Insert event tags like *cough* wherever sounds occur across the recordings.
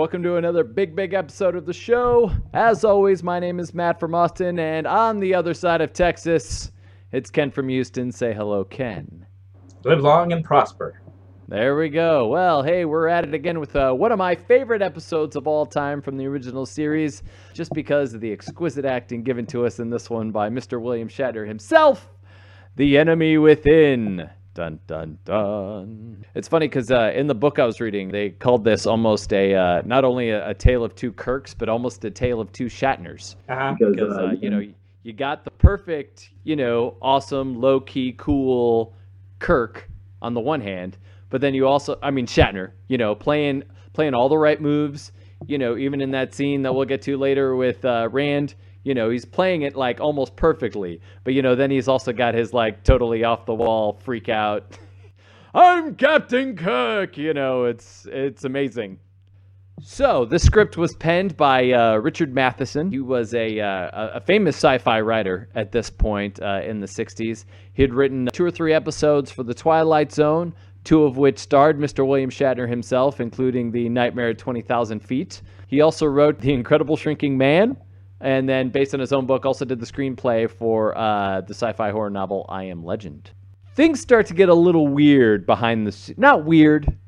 Welcome to another big, big episode of the show. As always, my name is Matt from Austin, and on the other side of Texas, it's Ken from Houston. Say hello, Ken. Live long and prosper. There we go. Well, hey, we're at it again with uh, one of my favorite episodes of all time from the original series, just because of the exquisite acting given to us in this one by Mr. William Shatner himself, The Enemy Within. Dun dun dun. It's funny because uh, in the book I was reading, they called this almost a uh, not only a, a tale of two Kirks, but almost a tale of two Shatners Uh-huh. because, because uh, uh, you know you got the perfect you know awesome low key cool Kirk on the one hand, but then you also I mean Shatner you know playing playing all the right moves you know even in that scene that we'll get to later with uh, Rand you know he's playing it like almost perfectly but you know then he's also got his like totally off the wall freak out *laughs* I'm Captain Kirk you know it's it's amazing so, this script was penned by uh, Richard Matheson. He was a, uh, a famous sci fi writer at this point uh, in the 60s. He had written two or three episodes for The Twilight Zone, two of which starred Mr. William Shatner himself, including The Nightmare at 20,000 Feet. He also wrote The Incredible Shrinking Man, and then, based on his own book, also did the screenplay for uh, the sci fi horror novel I Am Legend. Things start to get a little weird behind the scenes. Not weird,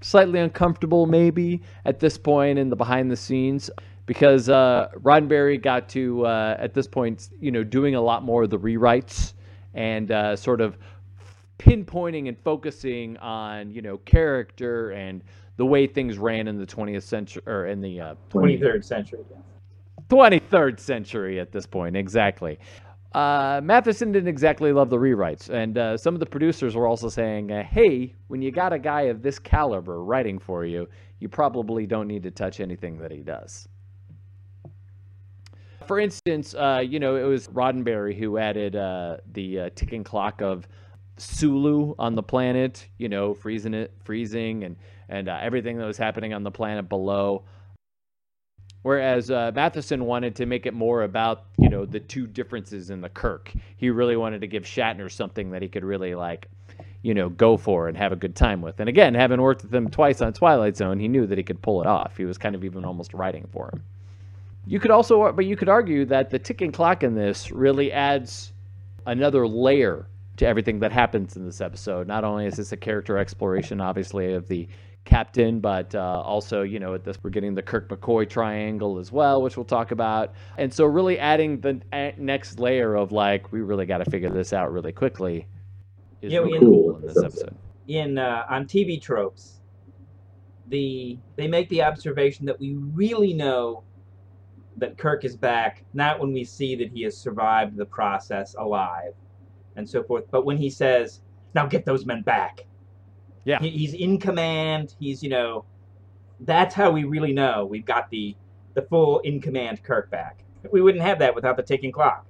slightly uncomfortable maybe at this point in the behind the scenes because uh, Roddenberry got to uh, at this point you know doing a lot more of the rewrites and uh, sort of pinpointing and focusing on you know character and the way things ran in the 20th century or in the uh, 23rd century. Yeah. 23rd century at this point, exactly. Uh, Matheson didn't exactly love the rewrites, and uh, some of the producers were also saying, uh, "Hey, when you got a guy of this caliber writing for you, you probably don't need to touch anything that he does." For instance, uh, you know, it was Roddenberry who added uh, the uh, ticking clock of Sulu on the planet, you know, freezing it, freezing, and and everything that was happening on the planet below. Whereas uh, Matheson wanted to make it more about, you know, the two differences in the Kirk. He really wanted to give Shatner something that he could really like, you know, go for and have a good time with. And again, having worked with him twice on Twilight Zone, he knew that he could pull it off. He was kind of even almost writing for him. You could also, but you could argue that the ticking clock in this really adds another layer to everything that happens in this episode. Not only is this a character exploration, obviously, of the captain, but uh, also, you know, at this we're getting the Kirk McCoy triangle as well, which we'll talk about. And so, really adding the next layer of like, we really got to figure this out really quickly is Yeah, really we- cool in this episode. In uh, on TV tropes, the they make the observation that we really know that Kirk is back, not when we see that he has survived the process alive, and so forth, but when he says, "Now get those men back." Yeah. He, he's in command. He's you know, that's how we really know we've got the the full in command Kirk back. We wouldn't have that without the ticking clock.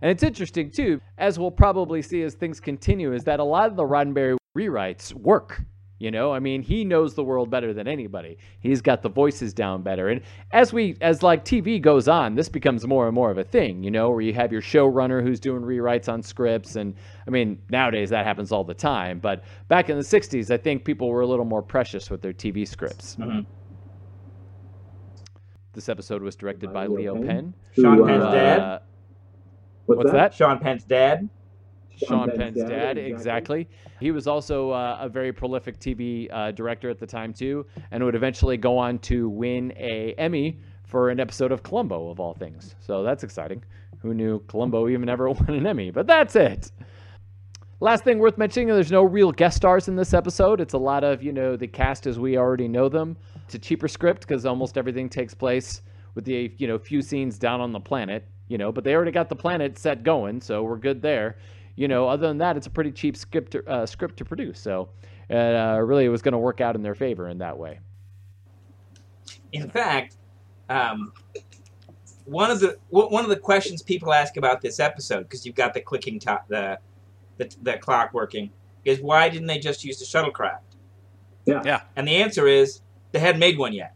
And it's interesting too, as we'll probably see as things continue, is that a lot of the Roddenberry rewrites work. You know, I mean, he knows the world better than anybody. He's got the voices down better. And as we, as like TV goes on, this becomes more and more of a thing. You know, where you have your showrunner who's doing rewrites on scripts, and I mean, nowadays that happens all the time. But back in the '60s, I think people were a little more precious with their TV scripts. Mhm. This episode was directed by By Leo Leo Penn. Penn. Sean Penn's uh, dad. What's that? Sean Penn's dad. Sean Penn's dad, exactly. He was also uh, a very prolific TV uh, director at the time too, and would eventually go on to win a Emmy for an episode of Columbo, of all things. So that's exciting. Who knew Columbo even ever *laughs* won an Emmy? But that's it. Last thing worth mentioning: there's no real guest stars in this episode. It's a lot of you know the cast as we already know them. It's a cheaper script because almost everything takes place with the you know few scenes down on the planet. You know, but they already got the planet set going, so we're good there you know, other than that, it's a pretty cheap script to, uh, script to produce. So, uh, really, it was going to work out in their favor in that way. In fact, um, one of the one of the questions people ask about this episode, because you've got the clicking top, the, the the clock working, is why didn't they just use the shuttlecraft? Yeah. Yeah. And the answer is they hadn't made one yet.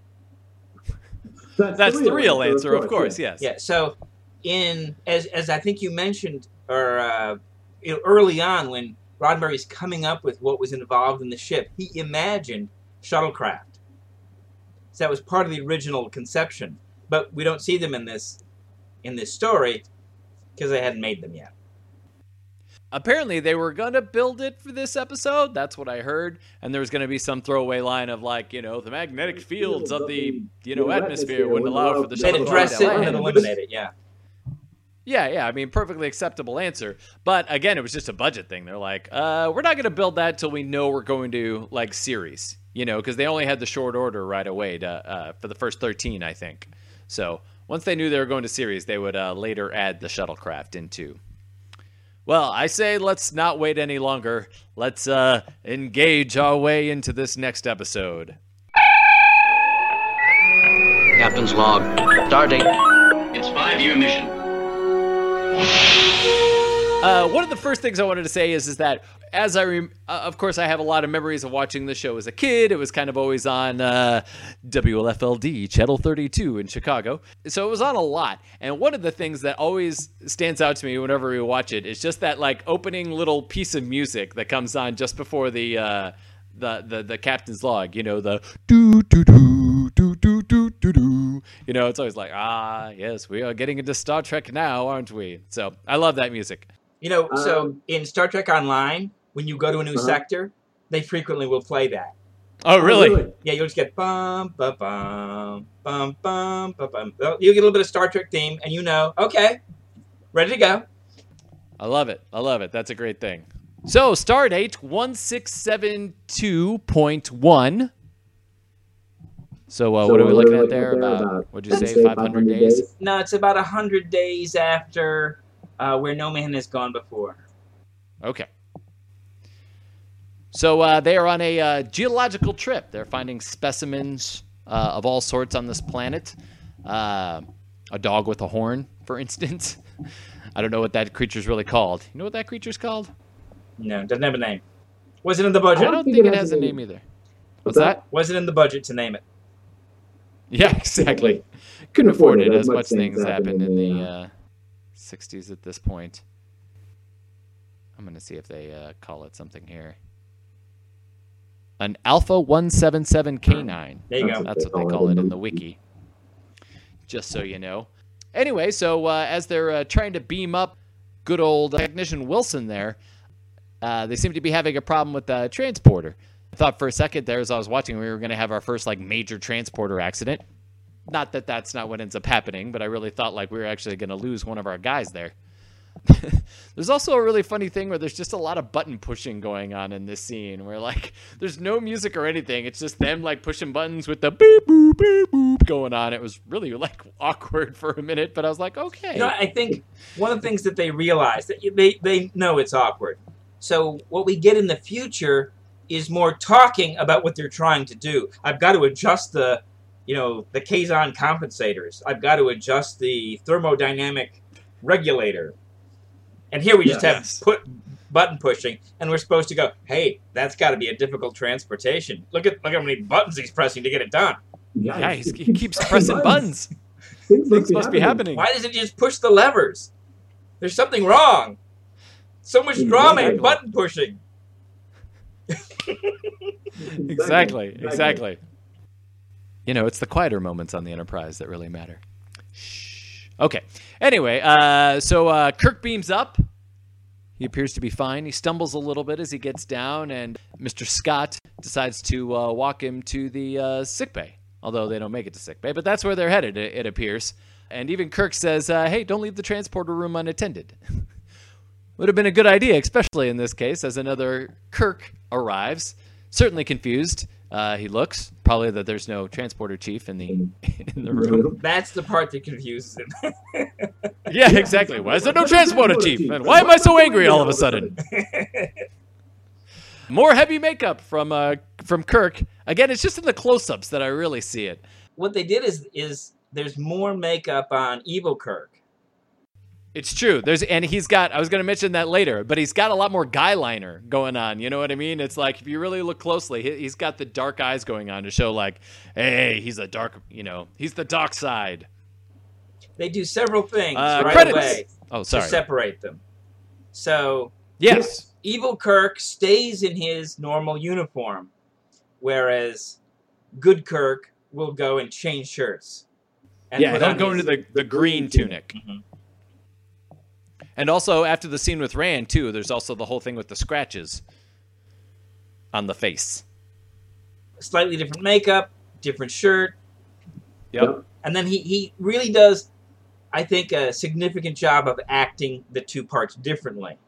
That's, That's the real answer, of course. yeah. Yes. Yeah. So, in as as I think you mentioned, or uh, you know, early on when Roddenberry's coming up with what was involved in the ship, he imagined shuttlecraft. So that was part of the original conception, but we don't see them in this in this story because they hadn't made them yet. Apparently, they were going to build it for this episode. That's what I heard. And there was going to be some throwaway line of, like, you know, the magnetic fields of the, you know, atmosphere wouldn't allow for the They'd shuttle address it and eliminate it. Yeah. Yeah, yeah. I mean, perfectly acceptable answer. But again, it was just a budget thing. They're like, uh, we're not going to build that till we know we're going to like series, you know, because they only had the short order right away to, uh, for the first 13, I think. So once they knew they were going to series, they would uh, later add the shuttlecraft into. Well, I say let's not wait any longer. Let's uh, engage our way into this next episode. Captain's log. Starting. It's five-year mission. Uh, one of the first things I wanted to say is is that as I, rem- uh, of course, I have a lot of memories of watching the show as a kid. It was kind of always on uh, WFLD Channel 32 in Chicago, so it was on a lot. And one of the things that always stands out to me whenever we watch it is just that like opening little piece of music that comes on just before the uh, the, the the captain's log. You know the do do do do do do do do. You know, it's always like ah yes, we are getting into Star Trek now, aren't we? So I love that music. You know, so Um, in Star Trek Online, when you go to a new Uh-huh. sector, they frequently will play that. Oh, really? Yeah, you'll just get bum ba bum bum bum ba bum. Well, You get a little bit of Star Trek theme, and you know, okay, ready to go. I love it. I love it. That's a great thing. So, Stardate 1672.1. So, uh, what are we looking at there? About, what'd you say, 500 days? No, it's about a hundred days after uh, where no man has gone before. Okay. So, uh, they are on a uh, geological trip. They're finding specimens uh, of all sorts on this planet. Uh, a dog with a horn, for instance. *laughs* I don't know what that creature's really called. You know what that creature's called? No, doesn't have a name. Wasn't in the budget. I don't think it has a name either. What's that? Wasn't in the budget to name it. Yeah, *laughs* exactly. Couldn't afford it as much things happened in the uh, 60s at this point. I'm going to see if they uh, call it something here. An Alpha 177 K9. There you go. That's what they call it in the wiki. Just so you know. Anyway, so uh, as they're uh, trying to beam up good old technician Wilson there, uh, they seem to be having a problem with the transporter. I thought for a second there as I was watching we were going to have our first like major transporter accident. Not that that's not what ends up happening, but I really thought like we were actually going to lose one of our guys there. *laughs* there's also a really funny thing where there's just a lot of button pushing going on in this scene where like there's no music or anything. It's just them like pushing buttons with the beep boop beep boop going on. It was really like *laughs* awkward for a minute, but I was like, okay. You know, I think one of the things that they realize that they they know it's awkward. So what we get in the future is more talking about what they're trying to do. I've got to adjust the, you know, the Kazon compensators. I've got to adjust the thermodynamic regulator. And here we just have put button pushing, and we're supposed to go, "Hey, that's got to be a difficult transportation. Look at look how many buttons he's pressing to get it done. yeah, he's, he keeps pressing buttons. Things, Things must be happening. Why doesn't he just push the levers? There's something wrong. So much drama and button pushing. *laughs* Exactly, exactly. You know, it's the quieter moments on the Enterprise that really matter. Shh. Okay. Anyway, uh, so uh, Kirk beams up. He appears to be fine. He stumbles a little bit as he gets down, and Mr. Scott decides to uh, walk him to the uh, sick bay. Although they don't make it to sick bay, but that's where they're headed. It, it appears. And even Kirk says, uh, "Hey, don't leave the transporter room unattended." *laughs* Would have been a good idea, especially in this case, as another Kirk arrives, certainly confused, uh, he looks. Probably that there's no transporter chief in the *laughs* in the room. That's the part that confuses him. *laughs* Yeah, exactly. Why is there no transporter chief? And why am I so angry all of a sudden? More heavy makeup from uh, from Kirk. Again, it's just in the close-ups that I really see it. what they did is is there's more makeup on Evil Kirk. It's true. There's and he's got. I was going to mention that later, but he's got a lot more guy liner going on. You know what I mean? It's like if you really look closely, he, he's got the dark eyes going on to show like, hey, he's a dark. You know, he's the dark side. They do several things Uh, right credits. away Oh, sorry. to separate them. So Yes. Evil Kirk stays in his normal uniform, whereas Good Kirk will go and change shirts. And Yeah, he'll go into the, the green tunic. Mhm. And also after the scene with Rand too, there's also the whole thing with the scratches on the face. slightly different makeup, different shirt, Yep. and then he, he really does, I think, a significant job of acting the two parts differently.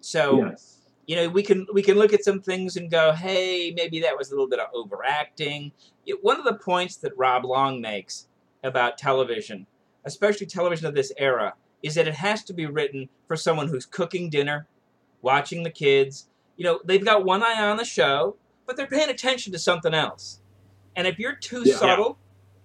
So Yes. you know we can we can look at some things and go, hey, maybe that was a little bit of overacting. It- one of the points that Rob Long makes about television, especially television of this era, is that it has to be written for someone who's cooking dinner, watching the kids. You know, they've got one eye on the show, but they're paying attention to something else. And if you're too Yeah. subtle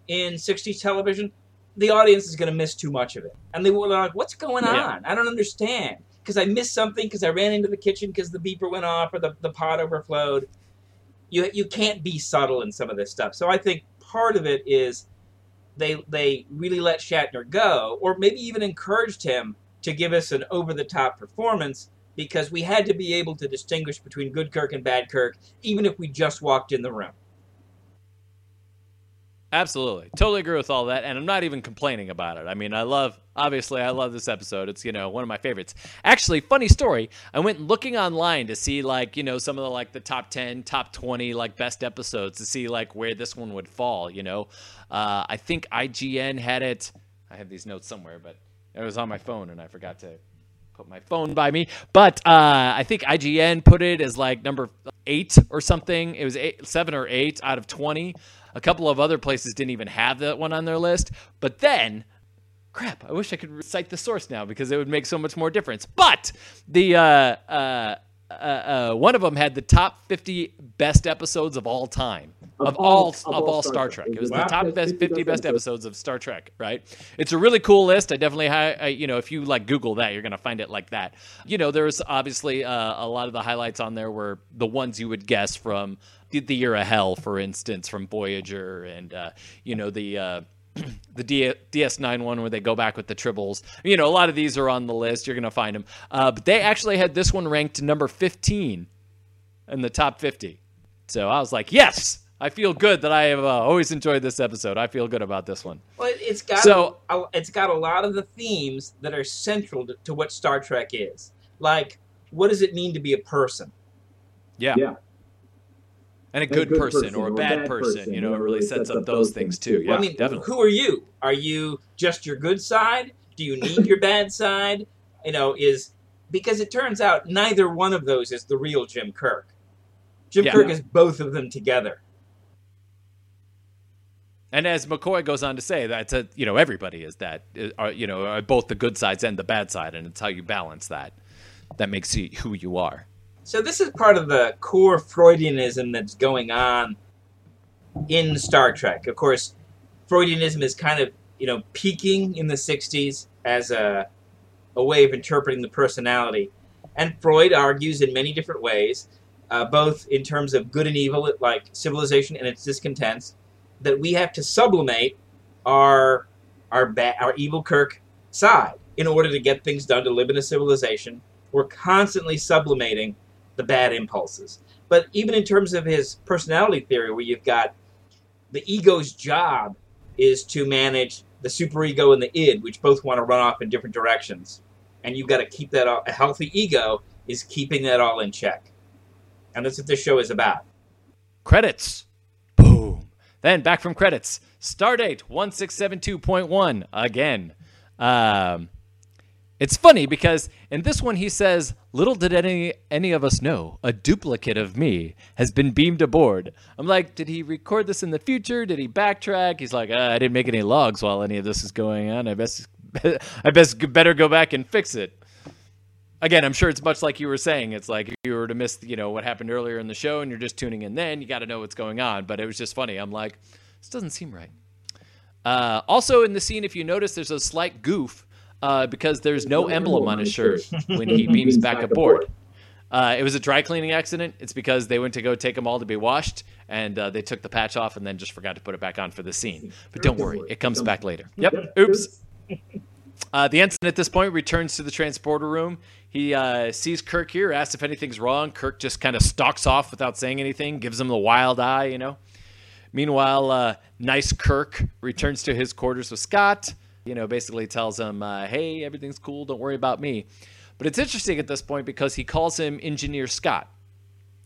in 60s television, the audience is going to miss too much of it. And they will like, what's going Yeah. on? I don't understand. Because I missed something because I ran into the kitchen because the beeper went off or the, the pot overflowed. You, you can't be subtle in some of this stuff. So I think part of it is they they really let Shatner go, or maybe even encouraged him to give us an over the top performance because we had to be able to distinguish between good Kirk and bad Kirk, even if we just walked in the room. Absolutely. Totally agree with all that. And I'm not even complaining about it. I mean, I love, obviously, I love this episode. It's, you know, one of my favorites. Actually, funny story. I went looking online to see, like, you know, some of the, like, the top 10, top 20, like, best episodes to see, like, where this one would fall, you know. Uh, I think IGN had it. I have these notes somewhere, but it was on my phone and I forgot to put my phone by me. But uh, I think IGN put it as like number eight or something. It was eight, seven or eight out of 20. A couple of other places didn't even have that one on their list. But then, crap, I wish I could cite the source now because it would make so much more difference. But the uh, uh, uh, uh, one of them had the top 50 best episodes of all time. Of, all, of, all Star Trek. It was Wow. the top best 50 best episodes of Star Trek, right? It's a really cool list. I definitely, I, you know, if you like Google that, you're gonna find it like that. You know, there's obviously uh, a lot of the highlights on there were the ones you would guess from the, the Year of Hell, for instance, from Voyager, and uh, you know the. Uh, *clears throat* the D- DS9 one where they go back with the tribbles. You know, a lot of these are on the list. You're going to find them. Uh, but they actually had this one ranked number 15 in the top 50. So I was like, yes, I feel good that I have uh, always enjoyed this episode. I feel good about this one. Well, it- it's got So- a, it's got a lot of the themes that are central to, to what Star Trek is. Like, what does it mean to be a person? Yeah. Yeah. And a good, person, or a bad, person, you know, it really sets up those things too. Yeah, well, I mean, definitely. who are you? Are you just your good side? Do you need your bad side? You know, is because it turns out neither one of those is the real Jim Kirk. Jim Yeah. Kirk is both of them together. And as McCoy goes on to say, that's a, you know everybody is that, uh, you know, are both the good sides and the bad side, and it's how you balance that that makes you who you are. So this is part of the core Freudianism that's going on in Star Trek. Of course, Freudianism is kind of you know peaking in the '60s as a a way of interpreting the personality, and Freud argues in many different ways, uh, both in terms of good and evil, like civilization and its discontents, that we have to sublimate our our ba- our evil Kirk side in order to get things done to live in a civilization. We're constantly sublimating the bad impulses. But even in terms of his personality theory, where you've got the ego's job is to manage the superego and the id, which both want to run off in different directions, and you've got to keep that all, a healthy ego is keeping that all in check, and that's what this show is about. Credits. Boom. Then back from credits. Stardate 1672.1 again. Um, It's funny because in this one he says, "Little did any any of us know, a duplicate of me has been beamed aboard." I'm like, did he record this in the future? Did he backtrack? He's like, uh, I didn't make any logs while any of this is going on. I best *laughs* I best better go back and fix it. Again, I'm sure it's much like you were saying. It's like if you were to miss, you know, what happened earlier in the show, and you're just tuning in. Then you got to know what's going on. But it was just funny. I'm like, this doesn't seem right. Uh, also, in the scene, if you notice, there's a slight goof uh, because there's no emblem on his shirt *laughs* when he beams back aboard. Uh, it was a dry cleaning accident. It's because they went to go take them all to be washed, and uh, they took the patch off and then just forgot to put it back on for the scene. But don't worry, it comes back later. Yep. Oops. Uh, the ensign at this point returns to the transporter room. He uh, sees Kirk here, asks if anything's wrong. Kirk just kind of stalks off without saying anything, gives him the wild eye, you know. Meanwhile, uh, nice Kirk returns to his quarters with Scott. You know, basically tells him, uh, "Hey, everything's cool. Don't worry about me." But it's interesting at this point because he calls him Engineer Scott,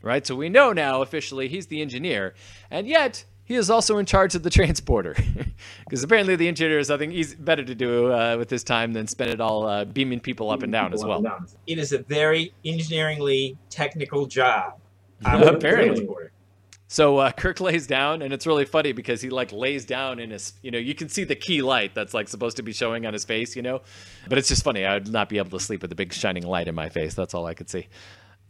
right? So we know now officially he's the engineer, and yet he is also in charge of the transporter *laughs* because apparently the engineer has nothing easy, better to do uh, with his time than spend it all uh, beaming people up and down as well. It is a very engineeringly technical job. *laughs* Apparently. So uh, *laughs* Kirk lays down, and it's really funny because he like lays down in his, you know, you can see the key light that's like supposed to be showing on his face, you know, but it's just funny. I would not be able to sleep with a big shining light in my face. That's all I could see.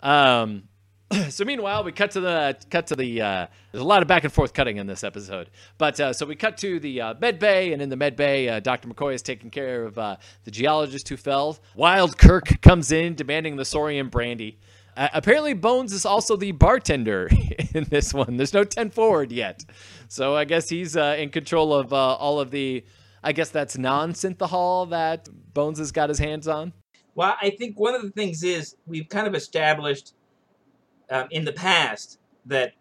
Um, *clears throat* so meanwhile, we cut to the cut to the. Uh, there's a lot of back and forth cutting in this episode, but uh, so we cut to the uh, med bay, and in the med bay, uh, Doctor McCoy is taking care of uh, the geologist who fell. Wild Kirk comes in demanding the Saurian brandy. Uh, apparently, Bones is also the bartender *laughs* in this one. There's no 10 forward yet. So I guess he's uh, in control of uh, all of the, I guess that's non synthehol that Bones has got his hands on. Well, I think one of the things is we've kind of established um, in the past that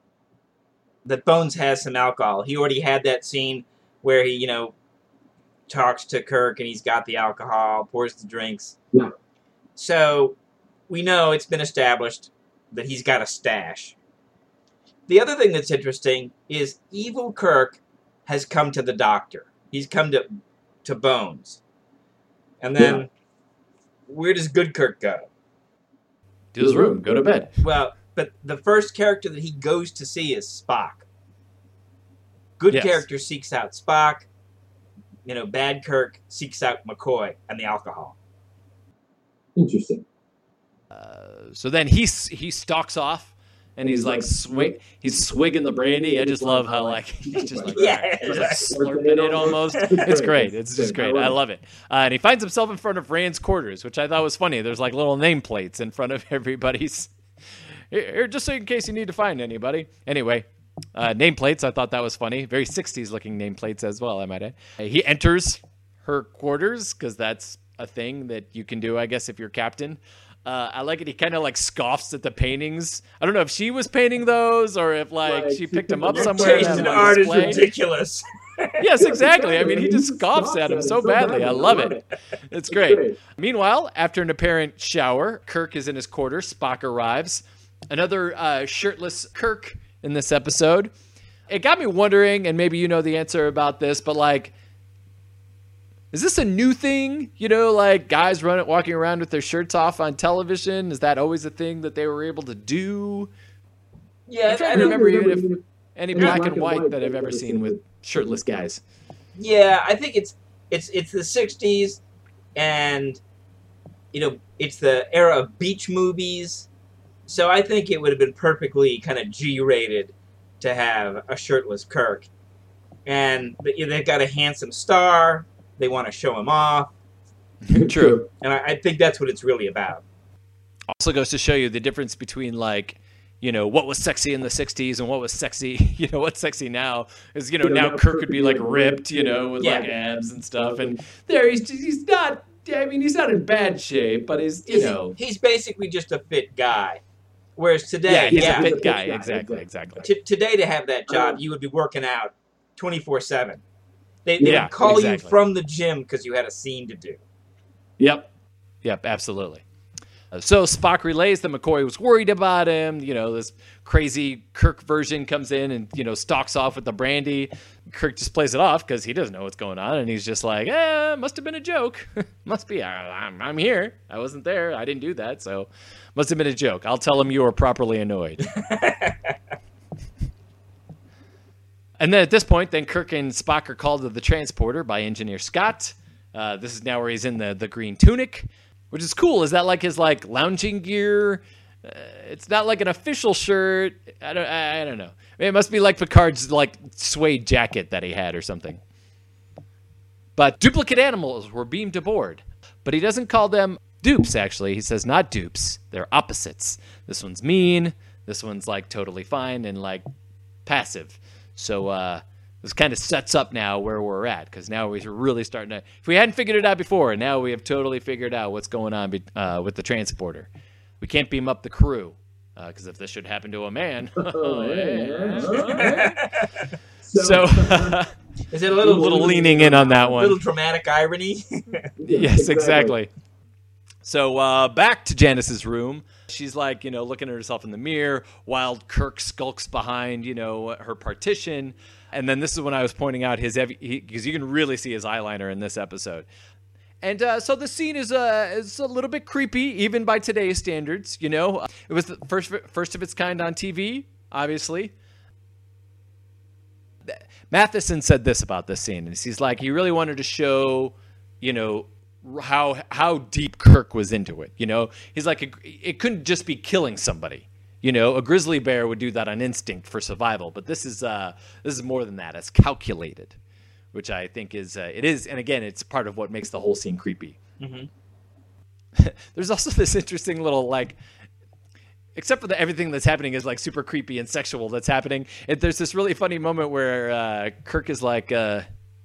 that Bones has some alcohol. He already had that scene where he, you know, talks to Kirk and he's got the alcohol, pours the drinks. Yeah. So we know it's been established that he's got a stash. The other thing that's interesting is evil Kirk has come to the doctor. He's come to to Bones. And then Yeah. where does good Kirk go? To his room, go to bed. Well, but the first character that he goes to see is Spock. Good Yes. character seeks out Spock. You know, bad Kirk seeks out McCoy and the alcohol. Interesting. Uh, so then he he stalks off, and he's like swig, he's swigging the brandy. I just love how like *laughs* he's just *laughs* like, Yeah. slurping it almost. *laughs* It's great. It's just great. I love it. Uh, and he finds himself in front of Rand's quarters, which I thought was funny. There's like little nameplates in front of everybody's. Here, here, just so in case you need to find anybody. Anyway, uh, nameplates. I thought that was funny. Very 60s looking nameplates as well. I might add. Uh, He enters her quarters because that's a thing that you can do, I guess, if you're captain. Uh, I like it. He kind of like scoffs at the paintings. I don't know if she was painting those or if like Like, she picked them up somewhere. Taste in art is ridiculous. *laughs* Yes, exactly. I mean, he just *laughs* scoffs at him so badly. I love it. It's great. great. Meanwhile, after an apparent shower, Kirk is in his quarters. Spock arrives. Another uh, shirtless Kirk in this episode. It got me wondering, and maybe you know the answer about this, but like, is this a new thing? You know, like guys running, walking around with their shirts off on television. Is that always a thing that they were able to do? Yeah, I'm trying I to don't- remember even if any Yeah, black and white that I've ever seen with shirtless guys. Yeah, I think it's it's it's the '60s, and you know it's the era of beach movies. So I think it would have been perfectly kind of G-rated to have a shirtless Kirk, and but, you know, they've got a handsome star. They want to show him off, *laughs* True. and I, I think that's what it's really about. also goes to show you the difference between like you know what was sexy in the 60s and what was sexy *laughs* you know what's sexy now is you know You know, now now kirk could be like ripped you know with Yeah. like abs and stuff and there he's he's not i mean he's not in bad shape but he's you He's, know he's basically just a fit guy. Whereas today, yeah he's yeah, a fit guy guy, exactly exactly. exactly t- today to have that job, um, you would be working out 24 7. They, they Yeah, would call exactly. you from the gym because you had a scene to do. yep yep absolutely So Spock relays that McCoy was worried about him. You know, this crazy Kirk version comes in and, you know, stalks off with the brandy. Kirk just plays it off because he doesn't know what's going on. And he's just like, eh, must have been a joke. *laughs* must be. I, I'm, I'm here. I wasn't there. I didn't do that. So must have been a joke. I'll tell him you were properly annoyed. *laughs* and then at this point, then Kirk and Spock are called to the transporter by Engineer Scott. Uh, this is now where he's in the, the green tunic which is cool. Is that like his like lounging gear? Uh, it's not like an official shirt. I don't. I, I don't know. It must be like Picard's like suede jacket that he had or something. But duplicate animals were beamed aboard, but he doesn't call them dupes. Actually, he says not dupes. They're opposites. This one's mean. This one's like totally fine and like passive. So uh, this kind of sets up now where we're at because now we're really starting to. If we hadn't figured it out before, now we have totally figured out what's going on be, uh, with the transporter. We can't beam up the crew because uh, if this should happen to a man, oh, so, is it a little, a little leaning in on that one? A little dramatic irony. yes, exactly. So uh, back to Janice's room. She's like, you know, looking at herself in the mirror while Kirk skulks behind, you know, her partition. And then this is when I was pointing out his because you can really see his eyeliner in this episode. And uh, so the scene is uh, is a little bit creepy, even by today's standards. You know, it was the first first of its kind on TV, obviously. Matheson said this about this scene, and he's like, he really wanted to show, you know, how how deep Kirk was into it. You know, he's like, it, it couldn't just be killing somebody. You know, a grizzly bear would do that on instinct for survival, but this is uh, this is more than that. It's calculated, which I think is uh, it is, and again, it's part of what makes the whole scene creepy. Mm-hmm. *laughs* There's also this interesting little like except for the everything that's happening is like super creepy and sexual that's happening. It, there's this really funny moment where uh, Kirk is like, uh,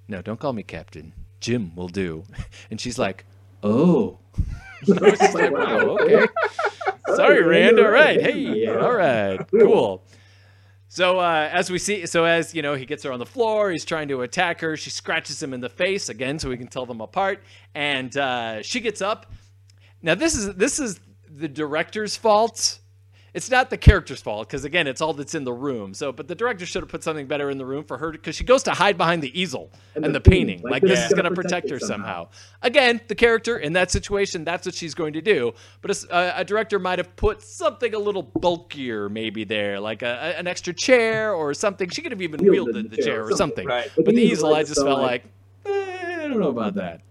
"No, don't call me Captain. Jim will do," *laughs* and she's like, "Oh." *laughs* like, oh, *laughs* okay. Sorry, Rand. All right. Hey. All right. Cool. So uh, as we see, so as you know, he gets her on the floor. He's trying to attack her. She scratches him in the face again, so we can tell them apart. And uh, she gets up. Now this is this is the director's fault it's not the character's fault because again, it's all that's in the room. So, but the director should have put something better in the room for her because she goes to hide behind the easel and, and the, the, painting, like, like is going to protect her somehow. somehow. Again, the character in that situation, that's what she's going to do. But a, a director might have put something a little bulkier, maybe there, like a, an extra chair or something. She could have even wielded, wielded the, chair or something. Right. But, but the easel, I just felt like, eh, I don't know about that.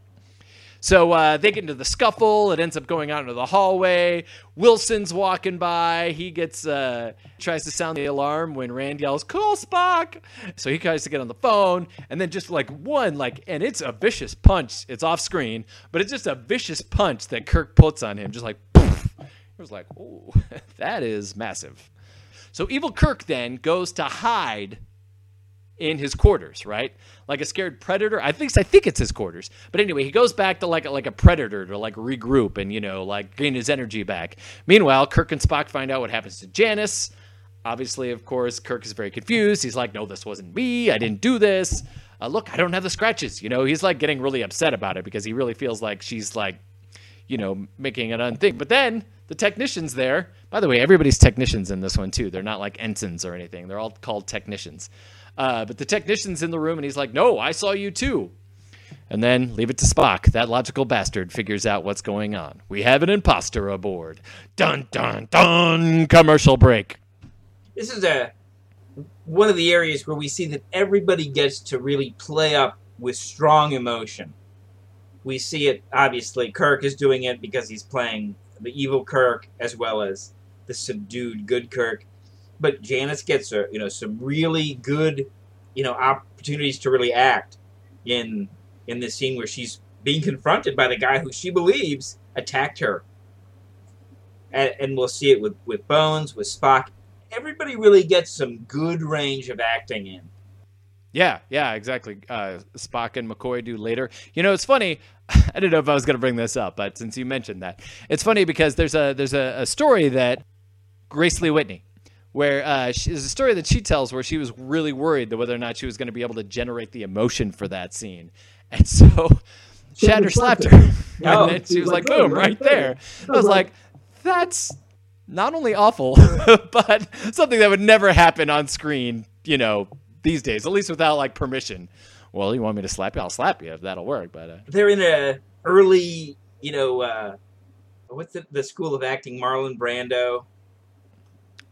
So uh, they get into the scuffle. It ends up going out into the hallway. Wilson's walking by. He gets uh, tries to sound the alarm when Rand yells, "Call Spock!" So he tries to get on the phone, and then just like one like, and it's a vicious punch. It's off screen, but it's just a vicious punch that Kirk puts on him, just like. Poof. It was like, "Oh, *laughs* that is massive." So evil Kirk then goes to hide in his quarters, right? Like a scared predator. I think I think it's his quarters. But anyway, he goes back to like a, like a predator to like regroup and you know like gain his energy back. Meanwhile, Kirk and Spock find out what happens to Janice. Obviously, of course, Kirk is very confused. He's like, "No, this wasn't me. I didn't do this. Uh, look, I don't have the scratches." You know, he's like getting really upset about it because he really feels like she's like, you know, making an unthink. But then the technicians there. By the way, everybody's technicians in this one too. They're not like ensigns or anything. They're all called technicians. Uh, but the technician's in the room and he's like, No, I saw you too. And then leave it to Spock. That logical bastard figures out what's going on. We have an imposter aboard. Dun dun dun. Commercial break. This is a one of the areas where we see that everybody gets to really play up with strong emotion. We see it obviously. Kirk is doing it because he's playing the evil Kirk as well as the subdued good Kirk but Janice gets a, you know some really good you know opportunities to really act in in this scene where she's being confronted by the guy who she believes attacked her. And, and we'll see it with, with Bones, with Spock. Everybody really gets some good range of acting in. Yeah, yeah, exactly. Uh, Spock and McCoy do later. You know, it's funny. *laughs* I didn't know if I was going to bring this up, but since you mentioned that, it's funny because there's a there's a, a story that Grace Lee Whitney, where uh, she, there's a story that she tells where she was really worried that whether or not she was going to be able to generate the emotion for that scene, and so *laughs* Shatner slapped her, and oh, then she was like, "Boom, right there." I was like, that's not only awful, *laughs* but something that would never happen on screen, you know, these days, at least without like permission. Well, you want me to slap you? I'll slap you if that'll work. But uh, They're in a early, you know, uh, what's the, the school of acting? Marlon Brando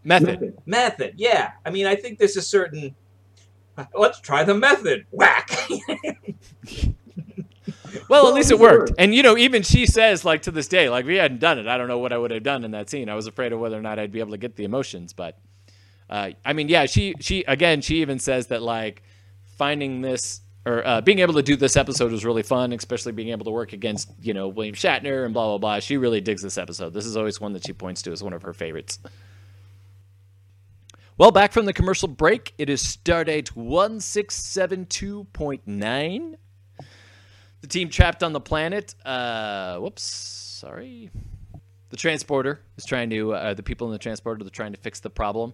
method. Method. method. Yeah, I mean, I think there's a certain. Let's try the method. Whack. *laughs* Well, at least it worked. worked. And you know, even she says, like to this day, like if we hadn't done it, I don't know what I would have done in that scene. I was afraid of whether or not I'd be able to get the emotions. But uh, I mean, yeah, she she again, she even says that like finding this or uh, being able to do this episode was really fun, especially being able to work against you know William Shatner and blah blah blah. She really digs this episode. This is always one that she points to as one of her favorites. Well, back from the commercial break, it is Stardate 1672.9. The team trapped on the planet. Uh, whoops, sorry. The transporter is trying to. Uh, the people in the transporter are trying to fix the problem.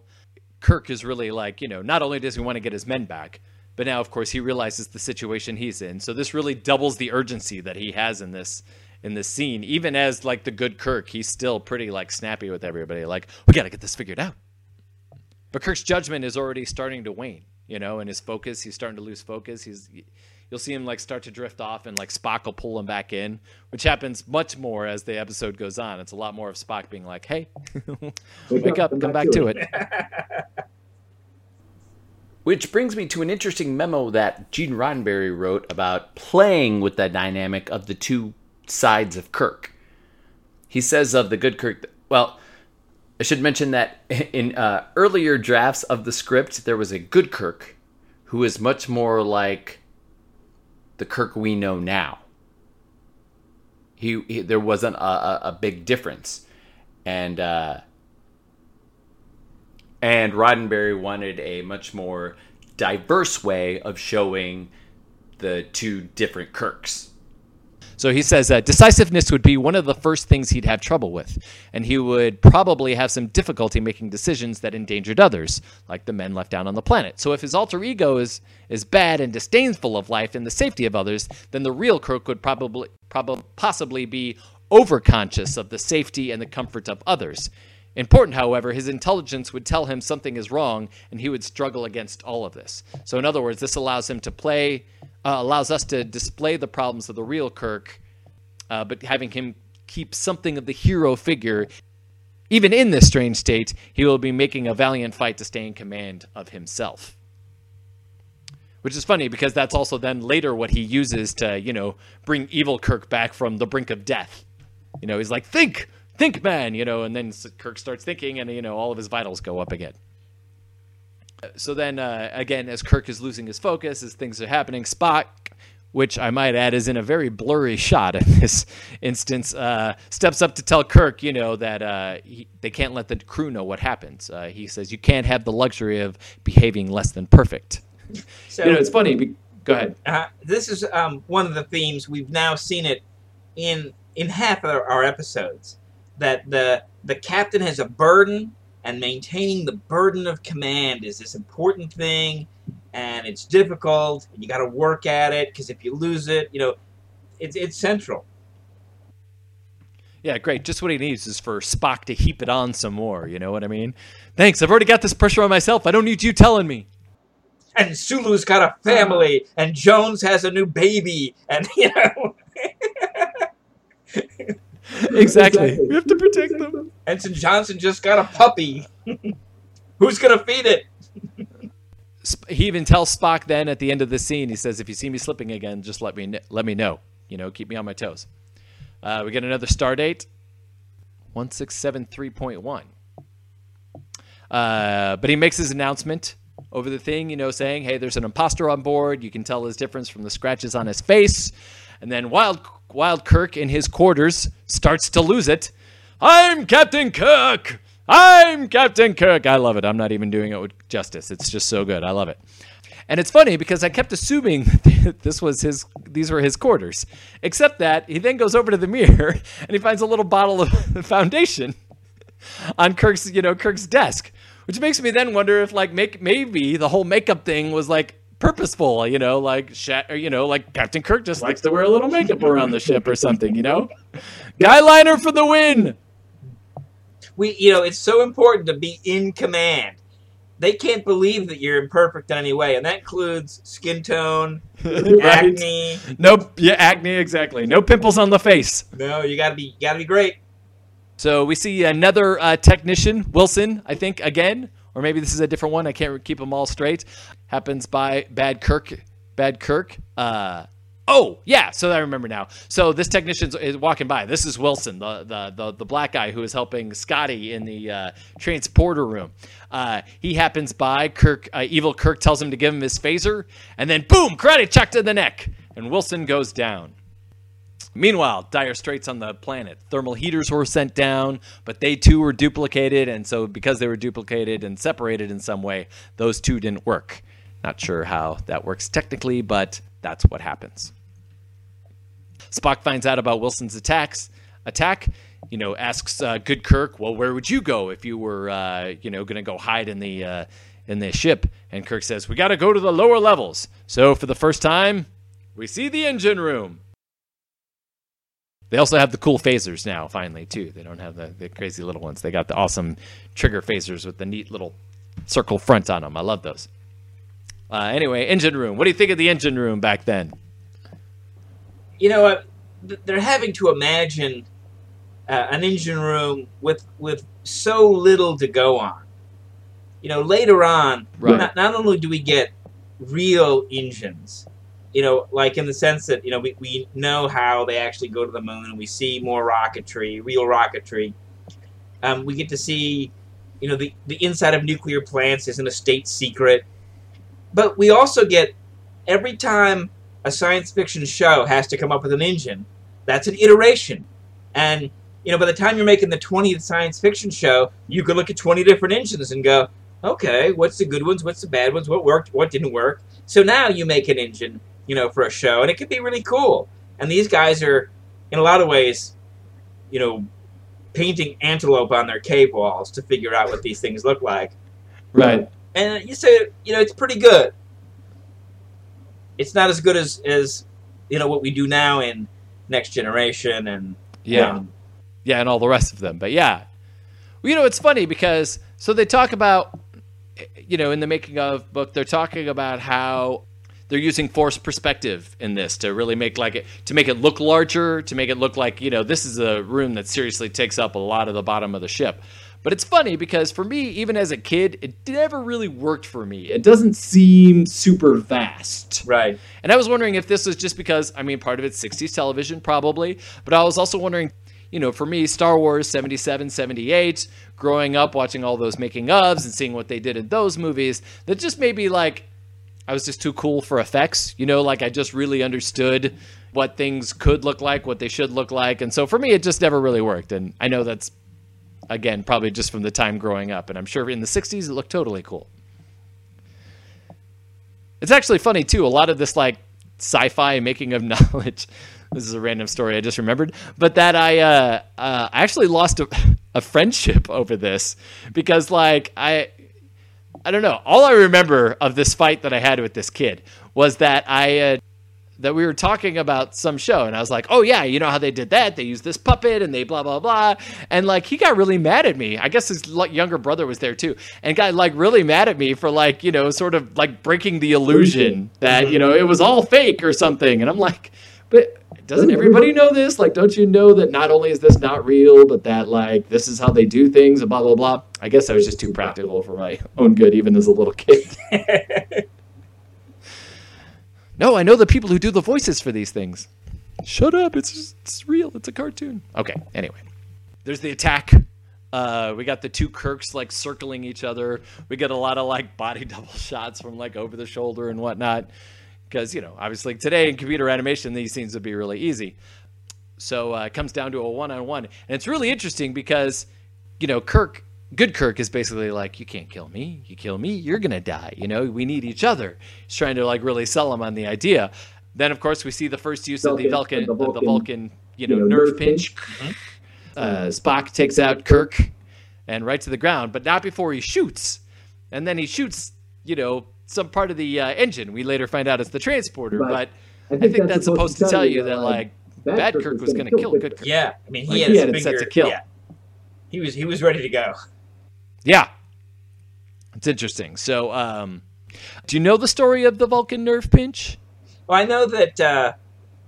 Kirk is really like, you know, not only does he want to get his men back, but now, of course, he realizes the situation he's in. So this really doubles the urgency that he has in this in this scene. Even as like the good Kirk, he's still pretty like snappy with everybody. Like, we got to get this figured out. But Kirk's judgment is already starting to wane, you know, and his focus, he's starting to lose focus. He's you'll see him like start to drift off and like Spock will pull him back in, which happens much more as the episode goes on. It's a lot more of Spock being like, "Hey, *laughs* wake up, come back to it." *laughs* Which brings me to an interesting memo that Gene Roddenberry wrote about playing with the dynamic of the two sides of Kirk. He says of the good Kirk, well, I should mention that *laughs* in uh, earlier drafts of the script, there was a good Kirk who is much more like the Kirk we know now. He, he there wasn't a, a, a big difference, and uh, and Roddenberry wanted a much more diverse way of showing the two different Kirks. So he says that decisiveness would be one of the first things he'd have trouble with, and he would probably have some difficulty making decisions that endangered others, like the men left down on the planet. So if his alter ego is is bad and disdainful of life and the safety of others, then the real Kirk would probably probably possibly be overconscious of the safety and the comfort of others. Important, however, his intelligence would tell him something is wrong, and he would struggle against all of this. So, in other words, this allows him to play, uh, allows us to display the problems of the real Kirk, uh, but having him keep something of the hero figure. Even in this strange state, he will be making a valiant fight to stay in command of himself. Which is funny because that's also then later what he uses to, you know, bring evil Kirk back from the brink of death. You know, he's like, think, think, man, you know, and then Kirk starts thinking, and you know, all of his vitals go up again. So then, uh, again, as Kirk is losing his focus, as things are happening, Spock, which I might add is in a very blurry shot in this instance, uh, steps up to tell Kirk, you know, that uh, he, they can't let the crew know what happens. Uh, he says, "You can't have the luxury of behaving less than perfect." So you know, it's funny. Be- go ahead. uh, this is um, one of the themes we've now seen it in in half of our episodes that the the captain has a burden and maintaining the burden of command is this important thing and it's difficult and you got to work at it because if you lose it you know it's it's central Yeah, great. Just what he needs is for Spock to heap it on some more. You know what I mean? Thanks. I've already got this pressure on myself. I don't need you telling me. and Sulu's got a family and Jones has a new baby and *laughs* you know *laughs* *laughs* Exactly. We have to protect them. Ensign Johnson just got a puppy *laughs* who's gonna feed it He even tells Spock then at the end of the scene. He says, "If you see me slipping again, just let me kn- let me know. You know, keep me on my toes." Uh, we get another star date. One six seven three point one. Uh, but he makes his announcement over the thing, you know, saying, "Hey, there's an imposter on board. You can tell his difference from the scratches on his face." And then Wild Wild Kirk in his quarters starts to lose it. I'm Captain Kirk. I'm Captain Kirk. I love it. I'm not even doing it with justice. It's just so good. I love it. And it's funny because I kept assuming *laughs* this was his these were his quarters. Except that he then goes over to the mirror *laughs* and he finds a little bottle of *laughs* foundation on Kirk's, you know, Kirk's desk, which makes me then wonder if like make maybe the whole makeup thing was like purposeful, you know, like Shat, or, you know, like Captain Kirk just likes to wear a little makeup around the ship or something, you know. Guy liner for the win. we you know it's so important to be in command. They can't believe that you're imperfect in any way, and that includes skin tone, *laughs* right? acne. Nope. Yeah, acne exactly. No pimples on the face. No, you gotta be you gotta be great. So we see another uh, technician, Wilson, I think, again, or maybe this is a different one. I can't keep them all straight. Happens by Bad Kirk. Bad Kirk. Uh, oh, yeah. So I remember now. So this technician is walking by. This is Wilson, the the the, the black guy who is helping Scotty in the uh, transporter room. Uh, he happens by. Kirk, uh, evil Kirk, tells him to give him his phaser, and then boom, karate chop to the neck, and Wilson goes down. Meanwhile, dire straits on the planet. Thermal heaters were sent down, but they too were duplicated, and so because they were duplicated and separated in some way, those two didn't work. Not sure how that works technically, but that's what happens. Spock finds out about Wilson's attacks. Attack, you know, asks uh, Good Kirk, "Well, where would you go if you were, uh, you know, going to go hide in the uh, in the ship?" And Kirk says, "We got to go to the lower levels." So for the first time, we see the engine room. They also have the cool phasers now, finally, too. They don't have the, the crazy little ones. They got the awesome trigger phasers with the neat little circle front on them. I love those. Uh, anyway, engine room. What do you think of the engine room back then? You know, uh, th- they're having to imagine uh, an engine room with with so little to go on. You know, later on, Right. not, not only do we get real engines, you know, like in the sense that you know we, we know how they actually go to the moon, and we see more rocketry, real rocketry. Um, we get to see, you know, the the inside of nuclear plants isn't a state secret, but we also get every time a science fiction show has to come up with an engine, that's an iteration, and you know by the time you're making the 20th science fiction show, you could look at 20 different engines and go, okay, what's the good ones, what's the bad ones, what worked, what didn't work. So now you make an engine, you know, for a show, and it could be really cool. And these guys are, in a lot of ways, you know, painting antelope on their cave walls to figure out what these things look like. Right. And you say, you know, it's pretty good. It's not as good as as you know what we do now in Next Generation and Yeah. um, yeah, and all the rest of them. But yeah, well, you know, it's funny because so they talk about, you know, in the making of book, they're talking about how they're using forced perspective in this to really make like it to make it look larger, to make it look like you know this is a room that seriously takes up a lot of the bottom of the ship. But it's funny because for me, even as a kid, it never really worked for me. It doesn't seem super vast. right. And I was wondering if this was just because, I mean, part of it's 60s television, probably, but I was also wondering, you know, for me, Star Wars 77, 78, growing up watching all those making ofs and seeing what they did in those movies, that just maybe like I was just too cool for effects, you know, like I just really understood what things could look like, what they should look like. And so for me, it just never really worked. And I know that's, again, probably just from the time growing up. And I'm sure in the 60s, it looked totally cool. It's actually funny too. A lot of this like sci-fi making of *laughs* knowledge. This is a random story I just remembered, but that I uh, uh, I actually lost a, *laughs* a friendship over this because like I I don't know. All I remember of this fight that I had with this kid was that I uh, that we were talking about some show and I was like, "Oh yeah, you know how they did that? They used this puppet and they blah blah blah." And like he got really mad at me. I guess his like, younger brother was there too. And got like really mad at me for like, you know, sort of like breaking the illusion that, you know, it was all fake or something. And I'm like, "But doesn't everybody know this? Like don't you know that not only is this not real, but that like this is how they do things and blah blah blah." I guess I was just too practical for my *laughs* own good even as a little kid. *laughs* No, I know the people who do the voices for these things. Shut up! It's just, it's real. It's a cartoon. Okay. Anyway, there's the attack. Uh, we got the two Kirks like circling each other. We get a lot of like body *laughs* double shots from like over the shoulder and whatnot. Because you know, obviously today in computer animation, these scenes would be really easy. So uh, it comes down to a one-on-one, and it's really interesting because you know Kirk, good Kirk, is basically like, you can't kill me. You kill me, you're gonna die. You know, we need each other. He's trying to like really sell him on the idea. Then of course we see the first use of the Vulcan, Vulcan, the of the Vulcan, Vulcan, you know, you know, nerve nerve pinch. Uh, Spock takes out Kirk and right to the ground, but not before he shoots. And then he shoots, you know, some part of the uh, engine. We later find out it's the transporter, Right. but I think, that's, supposed to tell you that like Bad Kirk was going to kill Good Kirk. Yeah, I mean he Like, had he his had it set to kill. Yeah, He was he was ready to go. Yeah. It's interesting. So, um, do you know the story of the Vulcan nerve pinch? Well, I know that uh,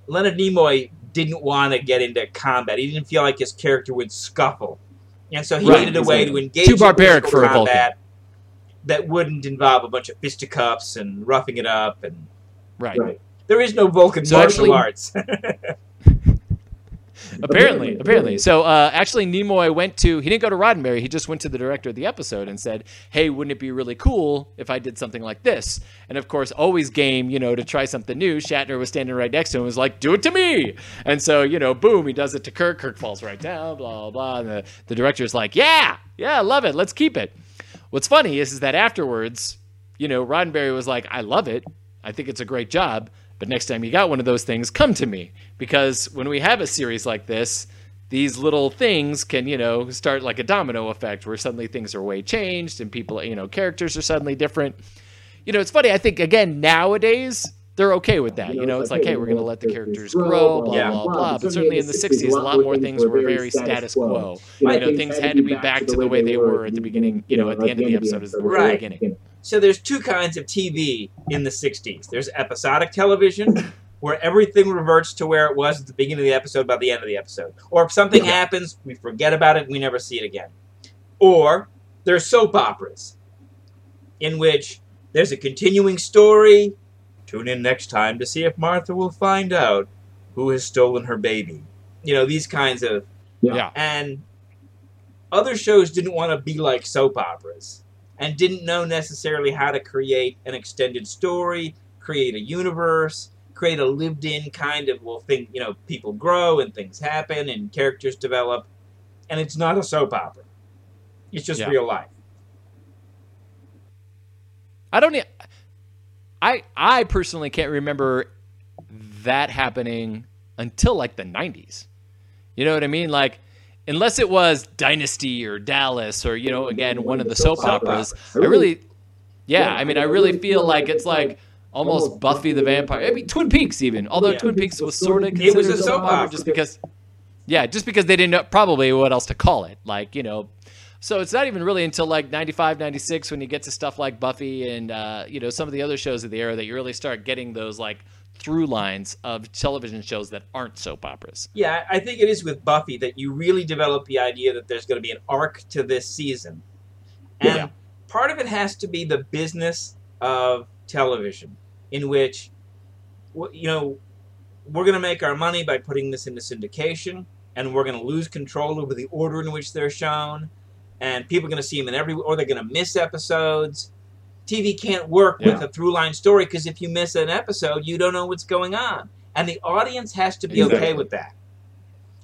Leonard Nimoy didn't want to get into combat. He didn't feel like his character would scuffle, and so he Right, needed a way to engage Too barbaric physical for a Vulcan. Combat that wouldn't involve a bunch of fisticuffs and roughing it up. And Right. Right. there is no Vulcan So martial actually- arts. Apparently, *laughs* Apparently, apparently. apparently. So, uh, actually, Nimoy went to, he didn't go to Roddenberry. He just went to the director of the episode and said, Hey, wouldn't it be really cool if I did something like this? And of course, always game, you know, to try something new. Shatner was standing right next to him and was like, Do it to me. And so, you know, boom, he does it to Kirk. Kirk falls right down, blah, blah, blah. And the, the director's like, Yeah, yeah, love it. Let's keep it. What's funny is, is that afterwards, you know, Roddenberry was like, I love it. I think it's a great job. But next time you got one of those things, come to me. Because when we have a series like this, these little things can, you know, start like a domino effect where suddenly things are way changed and people, you know, characters are suddenly different. You know, it's funny. I think, again, nowadays, they're okay with that. You know, it's like, hey, we're going to let the characters grow, blah, Yeah. blah, blah. But certainly in the 60s, a lot more things were very status quo. You You know, things had to be back to the way they were at the beginning, you know, at the end of the episode as they were the Right. beginning. So there's two kinds of TV in the 60s. There's episodic television, *coughs* where everything reverts to where it was at the beginning of the episode by the end of the episode. Or if something Yeah. happens, we forget about it and we never see it again. Or there's soap operas, in which there's a continuing story. Tune in next time to see if Martha will find out who has stolen her baby. You know, these kinds of. Yeah. Yeah. And other shows didn't want to be like soap operas and didn't know necessarily how to create an extended story, create a universe, create a lived-in kind of well thing. You know, people grow and things happen and characters develop, and it's not a soap opera. It's just Yeah. real life. I don't. e- I I personally can't remember that happening until like the '90s. You know what I mean? Like, unless it was Dynasty or Dallas or you know, again, one of the soap operas. I really, yeah. I mean, I really feel like it's like almost Buffy the Vampire. I mean, Twin Peaks even. Although Yeah. Twin Peaks was sort of It was a soap opera. just because. Yeah, just because they didn't know probably what else to call it. Like, you know, so it's not even really until like 95, 96 when you get to stuff like Buffy and, uh, you know, some of the other shows of the era that you really start getting those like through lines of television shows that aren't soap operas. Yeah, I think it is with Buffy that you really develop the idea that there's going to be an arc to this season. And Yeah. part of it has to be the business of television, in which, you know, we're going to make our money by putting this into syndication, and we're going to lose control over the order in which they're shown, and people are going to see them in every, or they're going to miss episodes. TV can't work with a through line story because if you miss an episode, you don't know what's going on. And the audience has to be okay with that.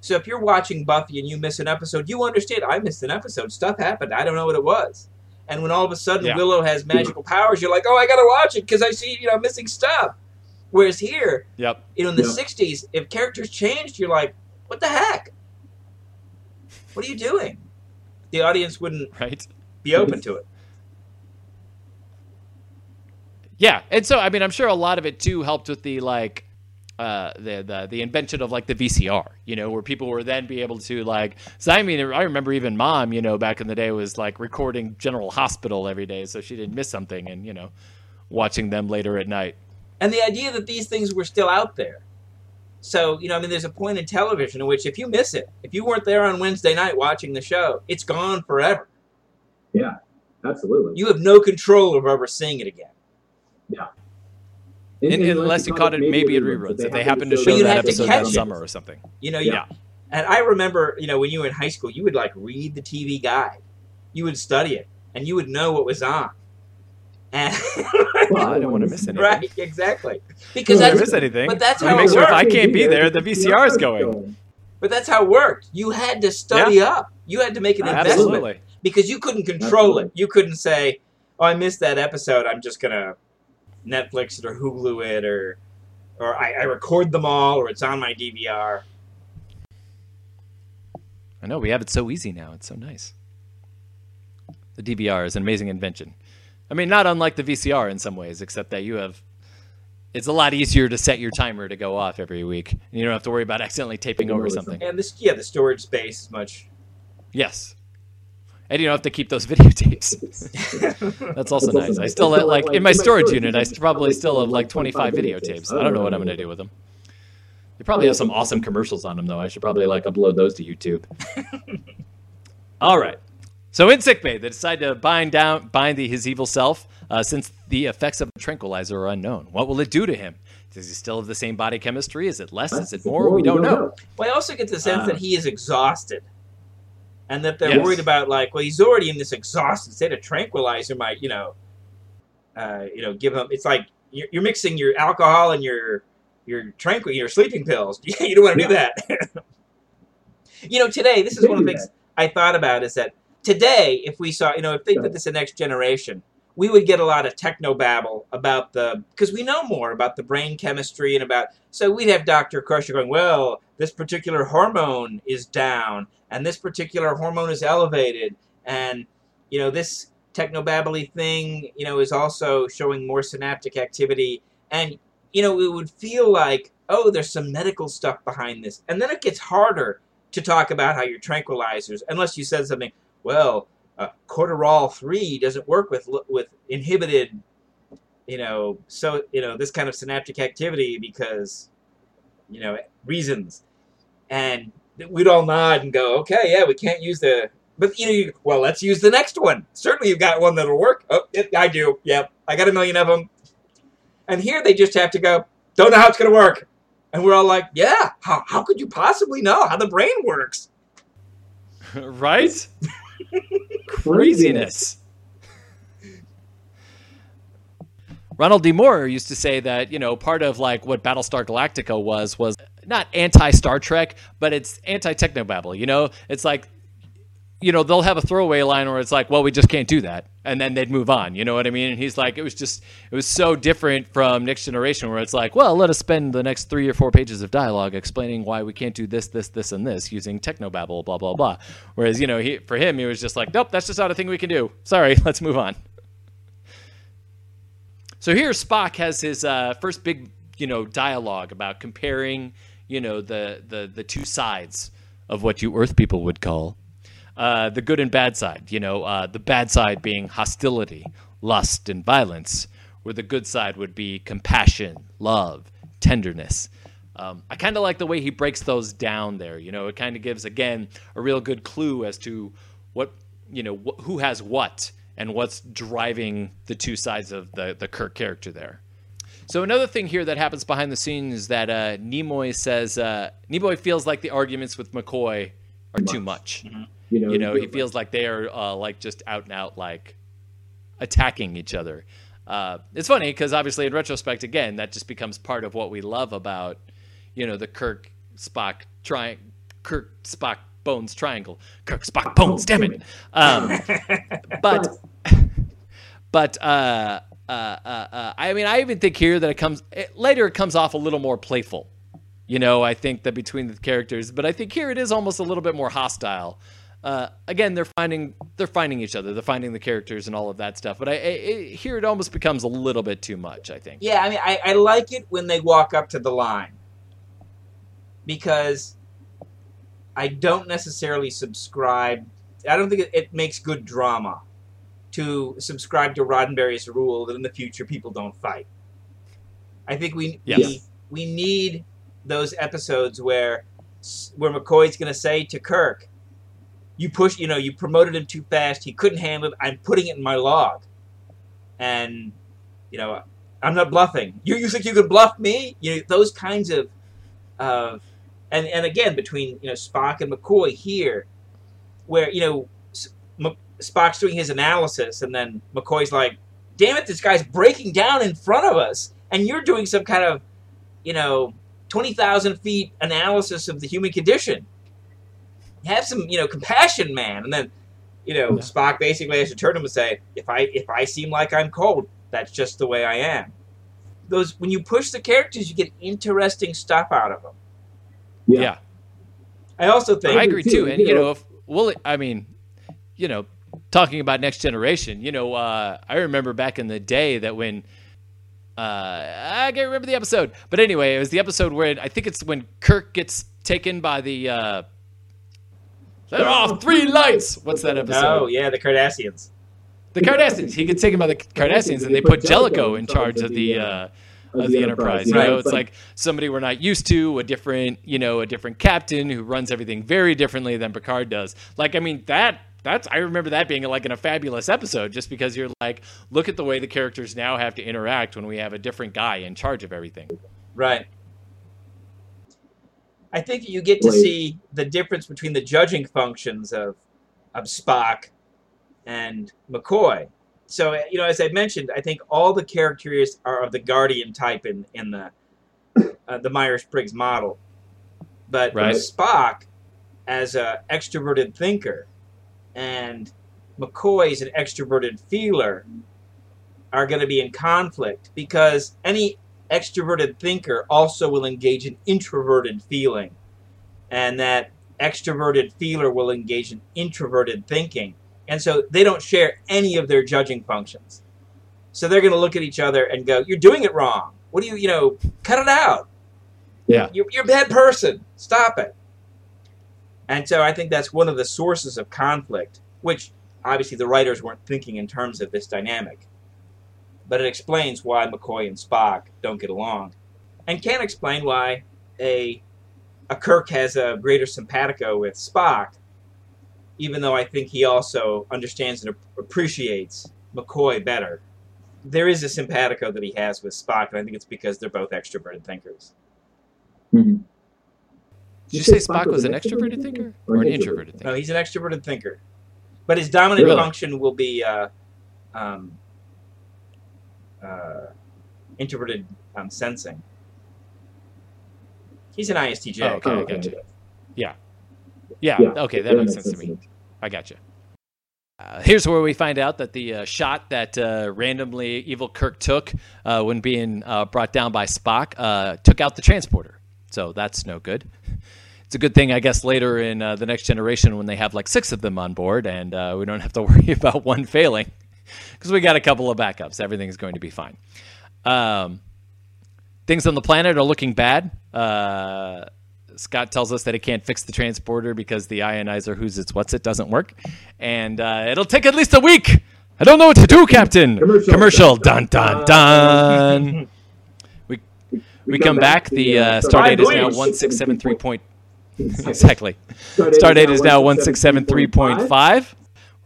So if you're watching Buffy and you miss an episode, you understand I missed an episode. Stuff happened. I don't know what it was. And when all of a sudden Yeah. Willow has magical powers, you're like, oh, I gotta watch it because I see you know missing stuff. Whereas here, Yep. you know, in the Yeah. '60s, if characters changed, you're like, what the heck? What are you doing? The audience wouldn't *laughs* Right. be open to it. Yeah, and so I mean, I'm sure a lot of it too helped with the like uh, the, the the invention of like the VCR, you know, where people were then be able to like. So I mean, I remember even mom, you know, back in the day was like recording General Hospital every day, so she didn't miss something, and you know, watching them later at night. and the idea that these things were still out there. So, you know, I mean, there's a point in television in which if you miss it, if you weren't there on Wednesday night watching the show, it's gone forever. Yeah, absolutely. You have no control of ever seeing it again. And- And, and unless you caught it maybe in reruns, if they happen to show show that have episode catch that summer or something. You know, you, Yeah. and I remember, you know, when you were in high school, you would like read the TV guide, you would study it, and you would know what was on. And *laughs* Well, I don't want to miss anything. right, exactly, because I don't miss anything, but that's how make it sure if. I can't be there, the VCR is going. but that's how it worked. You had to study up. You had to make an investment Absolutely. because you couldn't control Absolutely. it. You couldn't say, "Oh, I missed that episode. I'm just gonna Netflix it or Hulu it or or I, I record them all or it's on my DVR." I know we have it so easy now. It's so nice. The DVR is an amazing invention. I mean, not unlike the VCR in some ways, except that you have. It's a lot easier to set your timer to go off every week, and you don't have to worry about accidentally taping over over something. And this, yeah, the storage space is much Yes, and you don't have to keep those *laughs* videotapes. *laughs* That's also That's also nice. I still have, still like in my storage unit. I probably still have like 25 videotapes. I don't know what I'm gonna do with them. They probably have some awesome commercials on them though. I should probably like upload those to YouTube. *laughs* All right. So in sickbay, they decide to bind down, bind the, his evil self, uh, since the effects of the tranquilizer are unknown. What will it do to him? Does he still have the same body chemistry? Is it less? Is it more? We don't know. Well, I also get the sense Uh, that he is exhausted, and that they're Yes. worried about like, well, he's already in this exhausted state. A tranquilizer might, you know, uh, you know, give him. It's like you're, you're mixing your alcohol and your your tranquil your sleeping pills. *laughs* you don't want to do that. *laughs* you know, today this is one of the do things I thought about is that today, if we saw, you know, if they did this in next generation, we would get a lot of techno babble about the because we know more about the brain chemistry and about so we'd have Dr. Crusher going, well, this particular hormone is down and this particular hormone is elevated and you know this technobabbly thing, you know, is also showing more synaptic activity and you know, it would feel like, oh, there's some medical stuff behind this. And then it gets harder to talk about how your tranquilizers, unless you said something, well, uh, cortisol three doesn't work with with inhibited, you know, so you know this kind of synaptic activity because, you know, reasons, and we'd all nod and go, okay, yeah, we can't use the, but you know, you, well, let's use the next one. Certainly, you've got one that'll work. Oh, it, I do. Yep, I got a million of them. And here they just have to go, don't know how it's going to work. And we're all like, yeah, how, how could you possibly know how the brain works? *laughs* right? *laughs* Craziness. Ronald D. Moore used to say that, you know, part of like what Battlestar Galactica was was not anti Star Trek, but it's anti technobabble. You know, it's like, you know, they'll have a throwaway line where it's like, well, we just can't do that. And then they'd move on. You know what I mean? And he's like, it was just, it was so different from Next Generation where it's like, well, let us spend the next three or four pages of dialogue explaining why we can't do this, this, this, and this using technobabble, blah, blah, blah. Whereas, you know, he, for him, he was just like, nope, that's just not a thing we can do. Sorry, *laughs* let's move on. So here Spock has his uh, first big, you know, dialogue about comparing, you know, the, the, the two sides of what you Earth people would call uh, the good and bad side. You know, uh, the bad side being hostility, lust, and violence, where the good side would be compassion, love, tenderness. Um, I kind of like the way he breaks those down there. You know, it kind of gives again a real good clue as to what you know wh- who has what and what's driving the two sides of the the Kirk character there. So another thing here that happens behind the scenes is that uh, Nimoy says uh, Nimoy feels like the arguments with McCoy are too much. You know, You know, he feels like they are uh, like just out and out like attacking each other. Uh, it's funny because obviously in retrospect, again, that just becomes part of what we love about you know the Kirk Spock tri- Kirk Spock Bones triangle. Kirk Spock Bones, damn it. Um, *laughs* but *laughs* but uh, uh, uh, uh, I mean, I even think here that it comes it, later. It comes off a little more playful. You know, I think that between the characters, but I think here it is almost a little bit more hostile. Uh, again, they're finding they're finding each other, they're finding the characters and all of that stuff. But I, I, I here it almost becomes a little bit too much. I think. Yeah, I mean, I, I like it when they walk up to the line because I don't necessarily subscribe. I don't think it, it makes good drama to subscribe to Roddenberry's rule that in the future people don't fight. I think we Yes. we, we need those episodes where where McCoy's going to say to Kirk, "You push, you know, you promoted him too fast. He couldn't handle it. I'm putting it in my log." And you know, I'm not bluffing. You, you think you could bluff me? You know, those kinds of, of, and and again between you know Spock and McCoy here, where you know M- Spock's doing his analysis, and then McCoy's like, "Damn it, this guy's breaking down in front of us, and you're doing some kind of, you know, twenty thousand feet analysis of the human condition. Have some you know compassion, man." And then, you know, Yeah. Spock basically has to turn to him and say, "If I if I seem like I'm cold, that's just the way I am." Those when you push the characters, you get interesting stuff out of them. Yeah. yeah. I also think I agree too, too. And you you know- know, if well, I mean, you know, talking about next generation, you know, uh, I remember back in the day that when uh, I can't remember the episode, but anyway, it was the episode where I think it's when Kirk gets taken by the uh, They're off three lights. What's that episode? Oh yeah, the Cardassians. The Cardassians. He gets taken by the Cardassians, and they put Jellico in charge of the uh, of the Enterprise. You Right. know, it's like somebody we're not used to, a different, you know, a different captain who runs everything very differently than Picard does. Like, I mean, that that's I remember that being like in a fabulous episode, just because you're like, look at the way the characters now have to interact when we have a different guy in charge of everything. Right. I think you get to Wait. see the difference between the judging functions of of Spock and McCoy. So you know, as I mentioned, I think all the characters are of the Guardian type in in the uh, the Myers Briggs model, but Right. Spock as a extroverted thinker and McCoy's an extroverted feeler are going to be in conflict because any extroverted thinker also will engage in introverted feeling, and that extroverted feeler will engage in introverted thinking. And so they don't share any of their judging functions. So they're going to look at each other and go, You're doing it wrong. What do you, you know, cut it out. Yeah. You're, you're a bad person. Stop it. And so I think that's one of the sources of conflict, which obviously the writers weren't thinking in terms of this dynamic but it explains why McCoy and Spock don't get along, and can explain why a a Kirk has a greater simpatico with Spock, even though I think he also understands and appreciates McCoy better. There is a simpatico that he has with Spock, and I think it's because they're both extroverted thinkers. Mhm. Did you say Spock was an extroverted thinker or an introverted thinker? No, he's an extroverted thinker, but his dominant Really? function will be uh, um, uh, introverted um, sensing. He's an ISTJ. Oh, okay, I Oh, gotcha. okay. Yeah. Yeah, Okay, that makes sense to me. I gotcha. Uh, here's where we find out that the uh, shot that uh, randomly Evil Kirk took uh, when being uh, brought down by Spock uh, took out the transporter. So that's no good. It's a good thing, I guess, later in uh, the next generation when they have like six of them on board and uh, we don't have to *laughs* worry about one failing *laughs* because we got a couple of backups. Everything's going to be fine. Um, things on the planet are looking bad. Uh, Scott tells us that he can't fix the transporter because the ionizer who's its what's it doesn't work, and uh, it'll take at least a week. I don't know what to do, Captain. Commercial. Dun dun dun. *laughs* we we come back. The uh, star date is now one six seven three point. *laughs* Exactly. Star date is now one six seven three point five.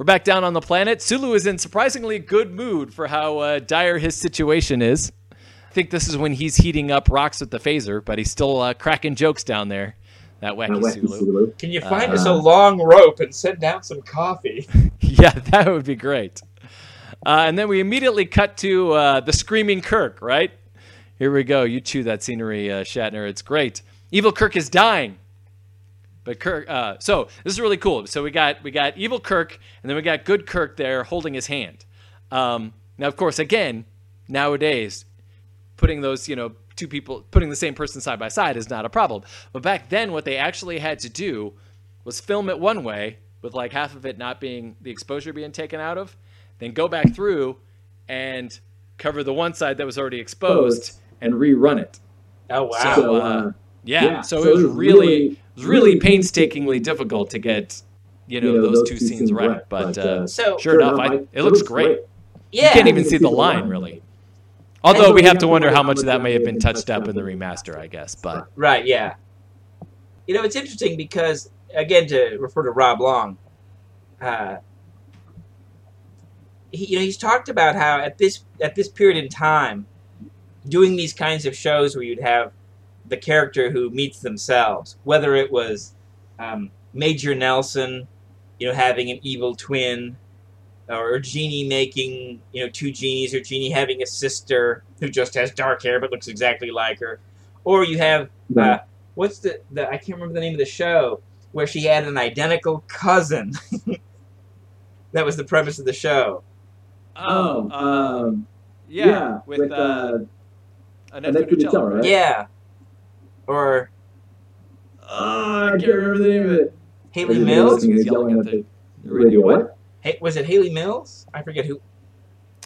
We're back down on the planet. Sulu is in surprisingly good mood for how uh, dire his situation is. I think this is when he's heating up rocks with the phaser, but he's still uh, cracking jokes down there. That wacky Sulu. Can you find Uh, us a long rope and send down some coffee? *laughs* yeah, that would be great. Uh, and then we immediately cut to uh, the screaming Kirk, right? Here we go. You chew that scenery, uh, Shatner. It's great. Evil Kirk is dying. But Kirk, uh, so this is really cool. So we got we got evil Kirk, and then we got good Kirk there holding his hand. Um, now, of course, again, nowadays, putting those you know two people putting the same person side by side is not a problem. But back then, what they actually had to do was film it one way with like half of it not being the exposure being taken out of, then go back through and cover the one side that was already exposed and rerun it. Oh wow! So, uh, Yeah, Yeah, so, so it was it was really, really- it was really really painstakingly difficult to get, you know, those, two scenes right. But uh, so sure enough, I, it looks great. yeah, You can't even see the line really. Although we have to wonder how much of that may have been touched up in the remaster, I guess. But Right, yeah. You know, it's interesting because, again, to refer to Rob Long, uh, he, you know, he's talked about how at this at this period in time, doing these kinds of shows where you'd have the character who meets themselves, whether it was um, Major Nelson, you know, having an evil twin, or Jeannie making, you know, two genies, or Jeannie having a sister who just has dark hair but looks exactly like her, or you have uh, what's the, the I can't remember the name of the show where she had an identical cousin. *laughs* that was the premise of the show. Oh, um, yeah, yeah, with, with, uh, uh, Annette Annette Funicello, Funicello, right? right? Yeah. Or Oh, I can't remember the name of it. Hayley Everybody Mills? listening is Yelling yelling at at the radio. What? Hey, was it Hayley Mills? I forget who.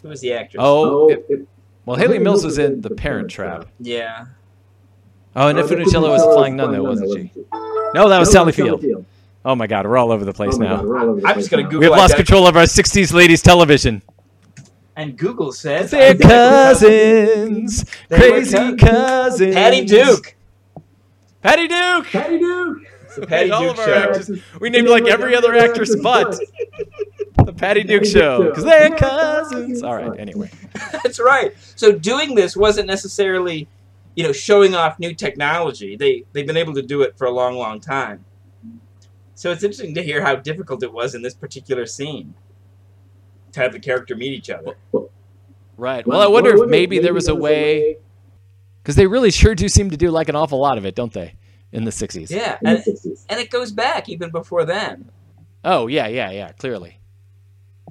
Who was the actress? Oh, oh it- it- well, Hayley Mills was in The Parent Trap. Yeah. Oh, and oh, Funicello was Funicello Flying Nun, though, wasn't she? No, that was No, Sally Sally Field. Field. Oh my God, we're all over the place Oh now. God, we're all over the I'm place just gonna now. Google We have lost control of our '60s ladies television. And Google says They're cousins, They crazy cousins. cousins. Patty Duke. Patty Duke. Patty Duke. It's the Patty all Duke of our show. actors. We named like every other actress but the Patty Duke Patty Duke show Show. *laughs* because they're They're cousins. cousins. All right. Anyway. *laughs* That's right. So doing this wasn't necessarily, you know, showing off new technology. They they've been able to do it for a long, long time. So it's interesting to hear how difficult it was in this particular scene to have the character meet each other. Right. Well, I wonder if maybe there was a way because they really sure do seem to do like an awful lot of it, don't they? In the '60s. Yeah, in the and, 60s. and it goes back even before then. Oh yeah, yeah, yeah. Clearly.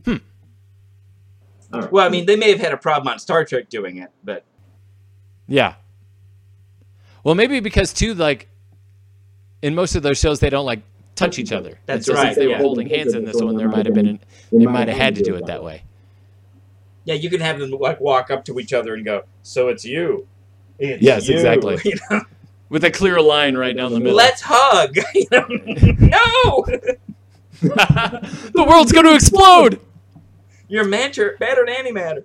Hmm. All right. Well, I mean, they may have had a problem on Star Trek doing it, but Yeah. Well, maybe because too, like in most of those shows, they don't like touch each other. That's And so right, Since they were holding hands in this one, there might have been. An, they might have had to do it that way. yeah, you can have them like walk up to each other and go, "So it's you." It's Yes, you." exactly. You know, *laughs* With a clear line right down the middle. Let's hug. *laughs* You know? no, *laughs* the world's going to explode. you're matter, matter and antimatter.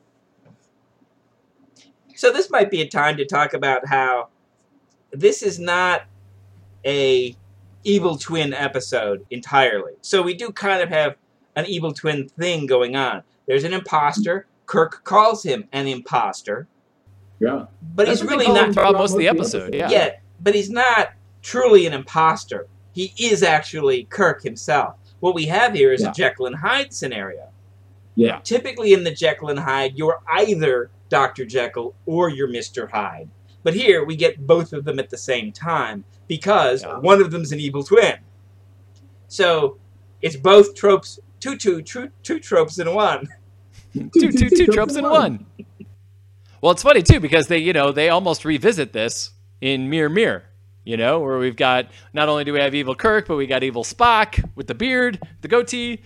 So this might be a time to talk about how this is not a evil twin episode entirely. So we do kind of have an evil twin thing going on. There's an imposter. Kirk calls him an imposter, Yeah. but That's he's really not him throughout most of the episode. Yeah. Yeah, but he's not truly an imposter. He is actually Kirk himself. What we have here is Yeah. a Jekyll and Hyde scenario. Yeah. Typically in the Jekyll and Hyde, you're either Dr. Jekyll or you're Mr. Hyde. But here we get both of them at the same time because Yeah. one of them's an evil twin. So it's both tropes, two, two, two, two tropes in one. two, two, two tropes in one. *laughs* Well, it's funny too because they, you know, they almost revisit this in Mirror Mirror. You know, where we've got not only do we have evil Kirk, but we got evil Spock with the beard, the goatee.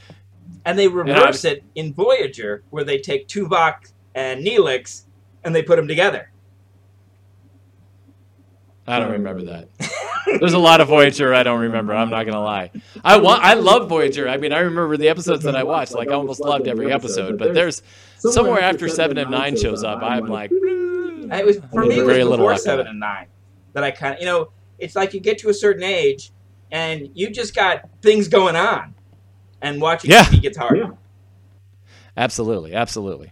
And they reverse it in Voyager, where they take Tuvok and Neelix and they put them together. I don't remember that. There's a lot of Voyager I don't remember. I'm not gonna lie. I want, I love Voyager. I mean, I remember the episodes that I watched. Like, I almost loved every episode. But there's somewhere after Seven of Nine shows up, I'm like, It was for me. It was Very little before seven of nine that I kind of, you know, it's like you get to a certain age and you just got things going on, and watching Yeah. TV gets hard. Yeah. Absolutely, absolutely.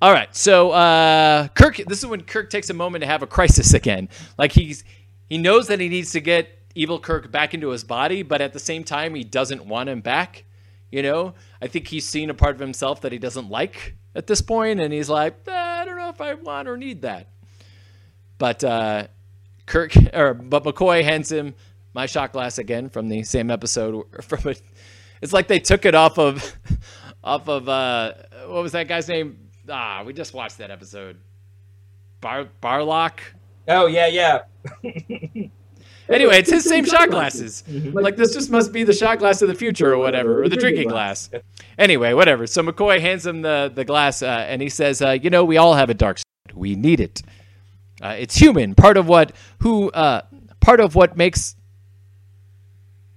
All right, so uh, Kirk. This is when Kirk takes a moment to have a crisis again. Like he's he knows that he needs to get evil Kirk back into his body, but at the same time, he doesn't want him back. You know, I think he's seen a part of himself that he doesn't like at this point, and he's like, "Eh, I don't know if I want or need that. But uh, Kirk *laughs* or but McCoy hands him my shot glass again from the same episode. *laughs* From it, it's like they took it off of *laughs* off of uh, what was that guy's name? Ah, we just watched that episode. Bar Balok. Oh yeah, yeah. Anyway, it's his *laughs* same shot glasses. Like this just must be the shot glass of the future or whatever, or the drinking glass. Anyway, whatever. So McCoy hands him the the glass, uh, and he says, uh, "You know, we all have a dark side. We need it. Uh, it's human. Part of what who uh, part of what makes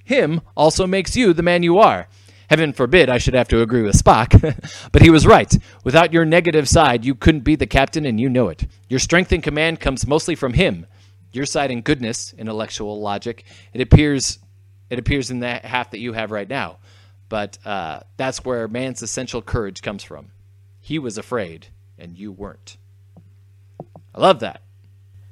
him also makes you the man you are." Heaven forbid I should have to agree with Spock. *laughs* but he was right. Without your negative side, you couldn't be the captain, and you know it. Your strength and command comes mostly from him. Your side in goodness, intellectual logic, it appears it appears in that half that you have right now. But uh, that's where man's essential courage comes from. He was afraid, and you weren't. I love that.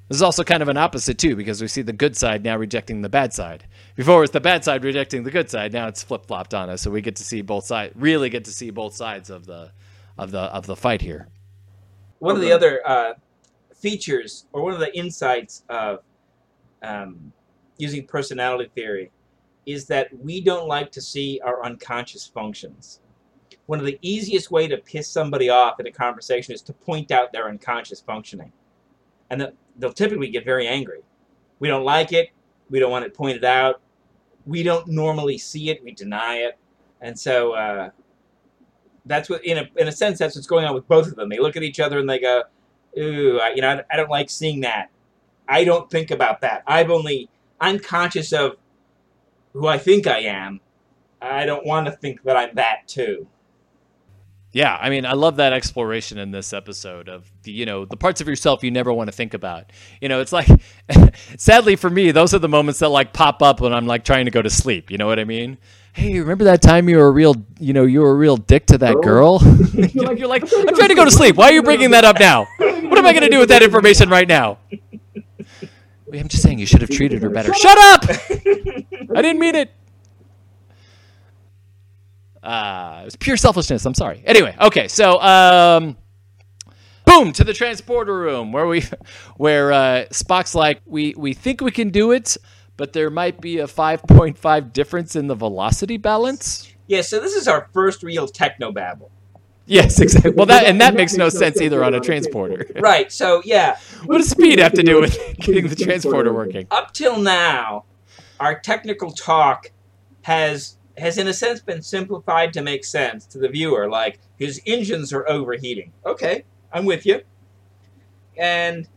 This is also kind of an opposite too, because we see the good side now rejecting the bad side. Before it was the bad side rejecting the good side. Now it's flip flopped on us, so we get to see both sides. Really get to see both sides of the of the of the fight here. One of the other uh, features, or one of the insights of um, using personality theory, is that we don't like to see our unconscious functions. One of the easiest way to piss somebody off in a conversation is to point out their unconscious functioning, and the, they'll typically get very angry. We don't like it. We don't want it pointed out. We don't normally see it. We deny it, and so. Uh, that's what in a in a sense that's what's going on with both of them. They look at each other and they go, "Ooh, you know, I, I don't like seeing that. I don't think about that. I've only I'm conscious of who I think I am, I don't want to think that I'm that too. Yeah, I mean, I love that exploration in this episode of the, you know, the parts of yourself you never want to think about. You know, it's like, *laughs* sadly for me, those are the moments that like pop up when I'm like trying to go to sleep. You know what I mean? Hey, remember that time you were a real, you know, you were a real dick to that girl? *laughs* You're like, you're like, I'm trying to go to sleep. Why are you bringing that up now? What am I going to do with that information right now? I'm just saying you should have treated her better. Shut up! I didn't mean it. Uh, it was pure selfishness. I'm sorry. Anyway, okay, so um, boom to the transporter room where we, *laughs* where uh, Spock's like, we we think we can do it, but there might be a 5.5 difference in the velocity balance. Yeah, so this is our first real techno babble. Yes, exactly. Well, that and that *laughs* makes no sense *laughs* either on a transporter. *laughs* Right. So yeah, What does speed have to do with getting the transporter working? up till now, our technical talk has has in a sense been simplified to make sense to the viewer. Like his engines are overheating. Okay, I'm with you. And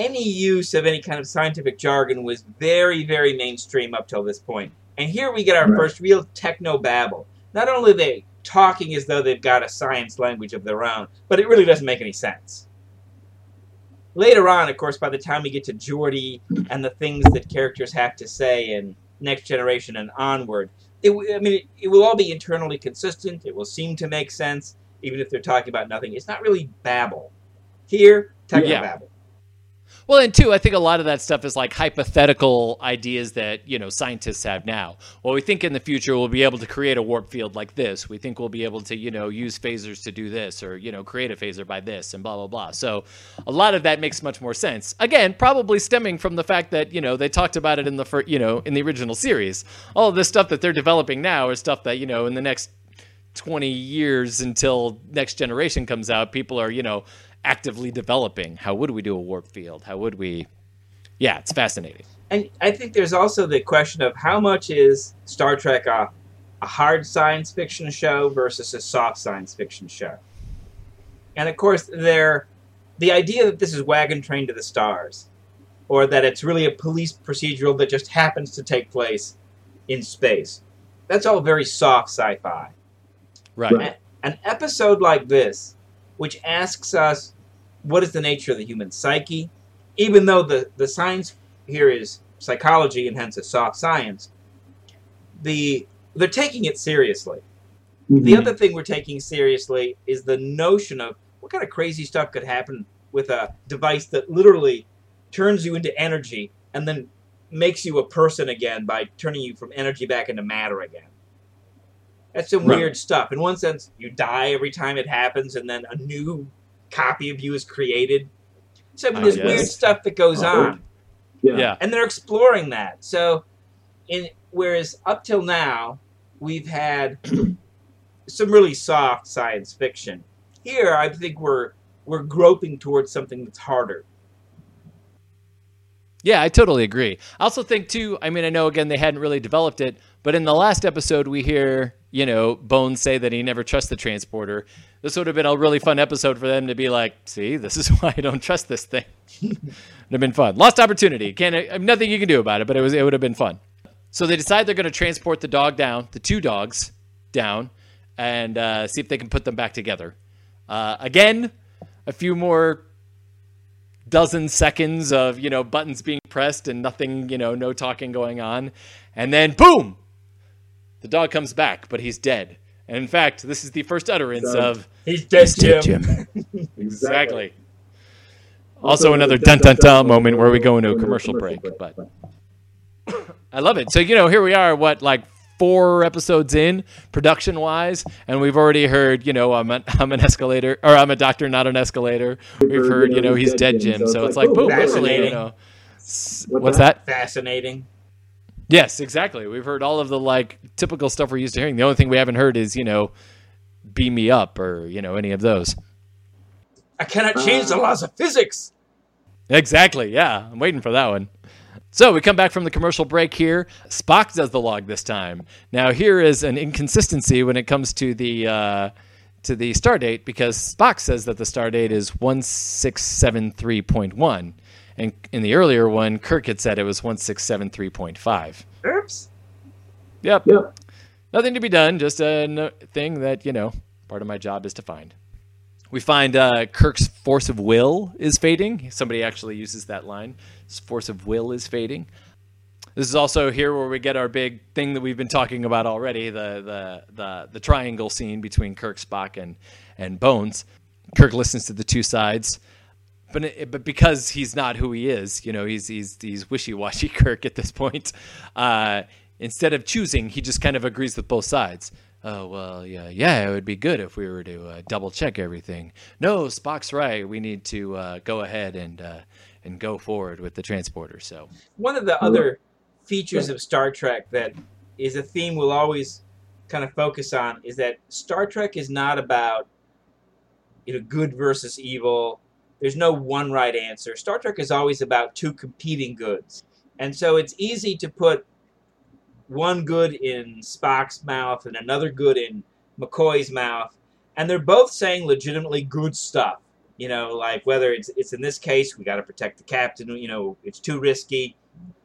any use of any kind of scientific jargon was very, very mainstream up till this point. And here we get our Right. first real techno babble. Not only are they talking as though they've got a science language of their own, but it really doesn't make any sense. Later on, of course, by the time we get to Geordi and the things that characters have to say in Next Generation and onward, it, I mean, it, it will all be internally consistent. It will seem to make sense, even if they're talking about nothing. It's not really babble. Here, techno Yeah. babble. Well, and two, I think a lot of that stuff is like hypothetical ideas that, you know, scientists have now. Well, we think in the future we'll be able to create a warp field like this. We think we'll be able to, you know, use phasers to do this or, you know, create a phaser by this and blah, blah, blah. So a lot of that makes much more sense. Again, probably stemming from the fact that, you know, they talked about it in the, fir- you know, in the original series. All this stuff that they're developing now is stuff that, you know, in the next 20 years until next generation comes out, people are, you know, actively developing. How would we do a warp field? How would we? Yeah, it's fascinating. And I think there's also the question of how much is Star Trek a, a hard science fiction show versus a soft science fiction show. And of course, there, the idea that this is Wagon Train to the Stars, or that it's really a police procedural that just happens to take place in space, that's all very soft sci-fi. Right. Right. An episode like this, which asks us what is the nature of the human psyche, even though the, the science here is psychology and hence a soft science, the they're taking it seriously. The mm-hmm. other thing we're taking seriously is the notion of what kind of crazy stuff could happen with a device that literally turns you into energy and then makes you a person again by turning you from energy back into matter again. That's some Right. weird stuff. In one sense, you die every time it happens, and then a new copy of you is created. So I mean, there's yes. weird stuff that goes Oh. on Yeah. Yeah. and they're exploring that. So, in whereas up till now we've had *clears throat* some really soft science fiction. Here, I think we're we're groping towards something that's harder. Yeah, I totally agree. I also think too. I mean, I know again they hadn't really developed it, but in the last episode we hear you know Bones say that he never trusts the transporter. This would have been a really fun episode for them to be like, see, this is *laughs* why I don't trust this thing. *laughs* It'd have been fun. Lost opportunity. Can't nothing you can do about it, but it was it would have been fun. So they decide they're going to transport the dog down, the two dogs down, and uh, see if they can put them back together. Uh, again, a few more dozen seconds of you know buttons being pressed and nothing you know no talking going on and then boom the dog comes back but he's dead. And in fact this is the first utterance Done. of He's dead, "He's dead, Jim. Jim." *laughs* exactly. Also another dun dun dun moment where we go into a commercial break but *coughs* i love it. So you know here we are what like four episodes in production wise and we've already heard you know i'm, a, *laughs* I'm an escalator or i'm a doctor not an escalator. We've heard you know he's dead jim. So it's like boom literally, you know. What's what's that? Fascinating. Yes, exactly. We've heard all of the like typical stuff we're used to hearing. The only thing we haven't heard is, you know, beam me up or, you know, any of those. I cannot uh. change the laws of physics. Exactly. Yeah. I'm waiting for that one. So we come back from the commercial break here. Spock does the log this time. Now here is an inconsistency when it comes to the uh, to the star date because Spock says that the star date is 1673.1 and in the earlier one, Kirk had said it was one six seven three point five. Oops. Yep. Yep. Nothing to be done. Just a no- thing that you know. Part of my job is to find. We find uh, Kirk's force of will is fading. Somebody actually uses that line. His force of will is fading. This is also here where we get our big thing that we've been talking about already the the the, the triangle scene between Kirk, Spock, and and Bones. Kirk listens to the two sides, but it, but because he's not who he is, you know, he's he's he's wishy washy *laughs* Kirk at this point. Uh, instead of choosing, he just kind of agrees with both sides. Oh well, yeah, yeah. It would be good if we were to uh, double check everything. No, Spock's right. We need to uh, go ahead and uh, and go forward with the transporter. So One of the other features of Star Trek that is a theme we'll always kind of focus on is that Star Trek is not about you know good versus evil. There's no one right answer. Star Trek is always about two competing goods. And so it's easy to put one good in Spock's mouth and another good in McCoy's mouth, and they're both saying legitimately good stuff. You know, like whether it's it's in this case we got to protect the captain. You know, it's too risky.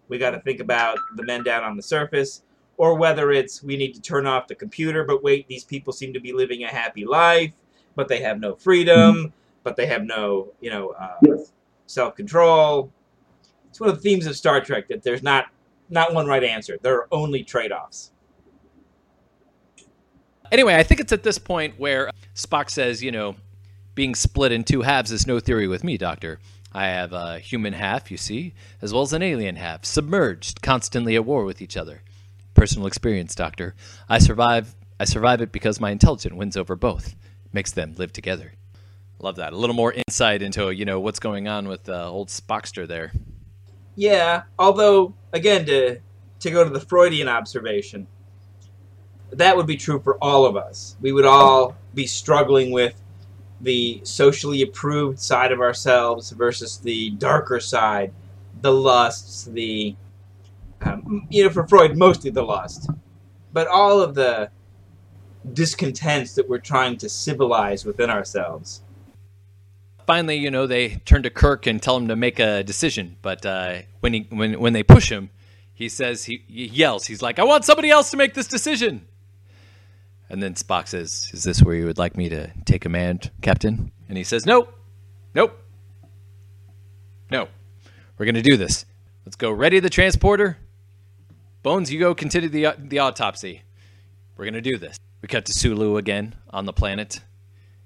We got to think about the men down on the surface, or whether it's we need to turn off the computer. But wait, these people seem to be living a happy life, but they have no freedom, but they have no you know uh, Yes. self control. It's one of the themes of Star Trek that there's not not one right answer. There are only trade offs. Anyway, I think it's at this point where Spock says, you know, being split in two halves is no theory with me, Doctor. I have a human half, you see, as well as an alien half, submerged, constantly at war with each other. Personal experience, Doctor. I survive. I survive it because my intelligence wins over both, makes them live together. Love that. A little more insight into you know what's going on with uh, old Spockster there. Yeah, although again to to go to the Freudian observation, that would be true for all of us. We would all be struggling with the socially approved side of ourselves versus the darker side, the lusts, the um, you know for Freud mostly the lust, but all of the discontents that we're trying to civilize within ourselves. Finally, you know, they turn to Kirk and tell him to make a decision. But uh, when he when when they push him, he says he, he yells. He's like, "I want somebody else to make this decision." And then Spock says, "Is this where you would like me to take command, Captain?" And he says, "Nope, nope, no. We're gonna do this. Let's go. Ready the transporter. Bones, you go continue the the autopsy. We're gonna do this." We cut to Sulu again on the planet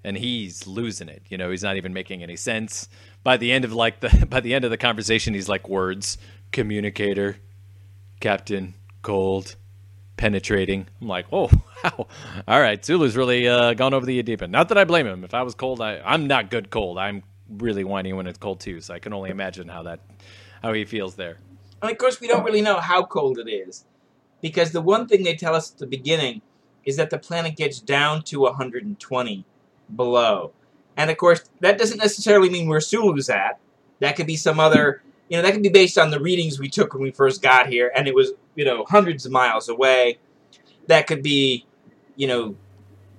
and he's losing it. You know, he's not even making any sense. By the end of like the *laughs* by the end of the conversation, he's like words, communicator, captain, cold, penetrating. I'm like, oh *laughs* wow, all right, Sulu's really uh, gone over the deep end. Not that I blame him. If I was cold, I I'm not good cold. I'm really whiny when it's cold too. So I can only imagine how that how he feels there. And of course, we don't really know how cold it is, because the one thing they tell us at the beginning is that the planet gets down to 120 below. And of course, that doesn't necessarily mean where Sulu's at. That could be some other, you know, that could be based on the readings we took when we first got here, and it was, you know, hundreds of miles away. That could be, you know,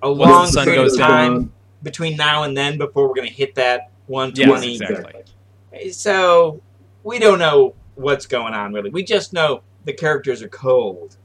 a long period of down. time between now and then before we're going to hit that 120. Yes, exactly. So we don't know what's going on really. We just know the characters are cold.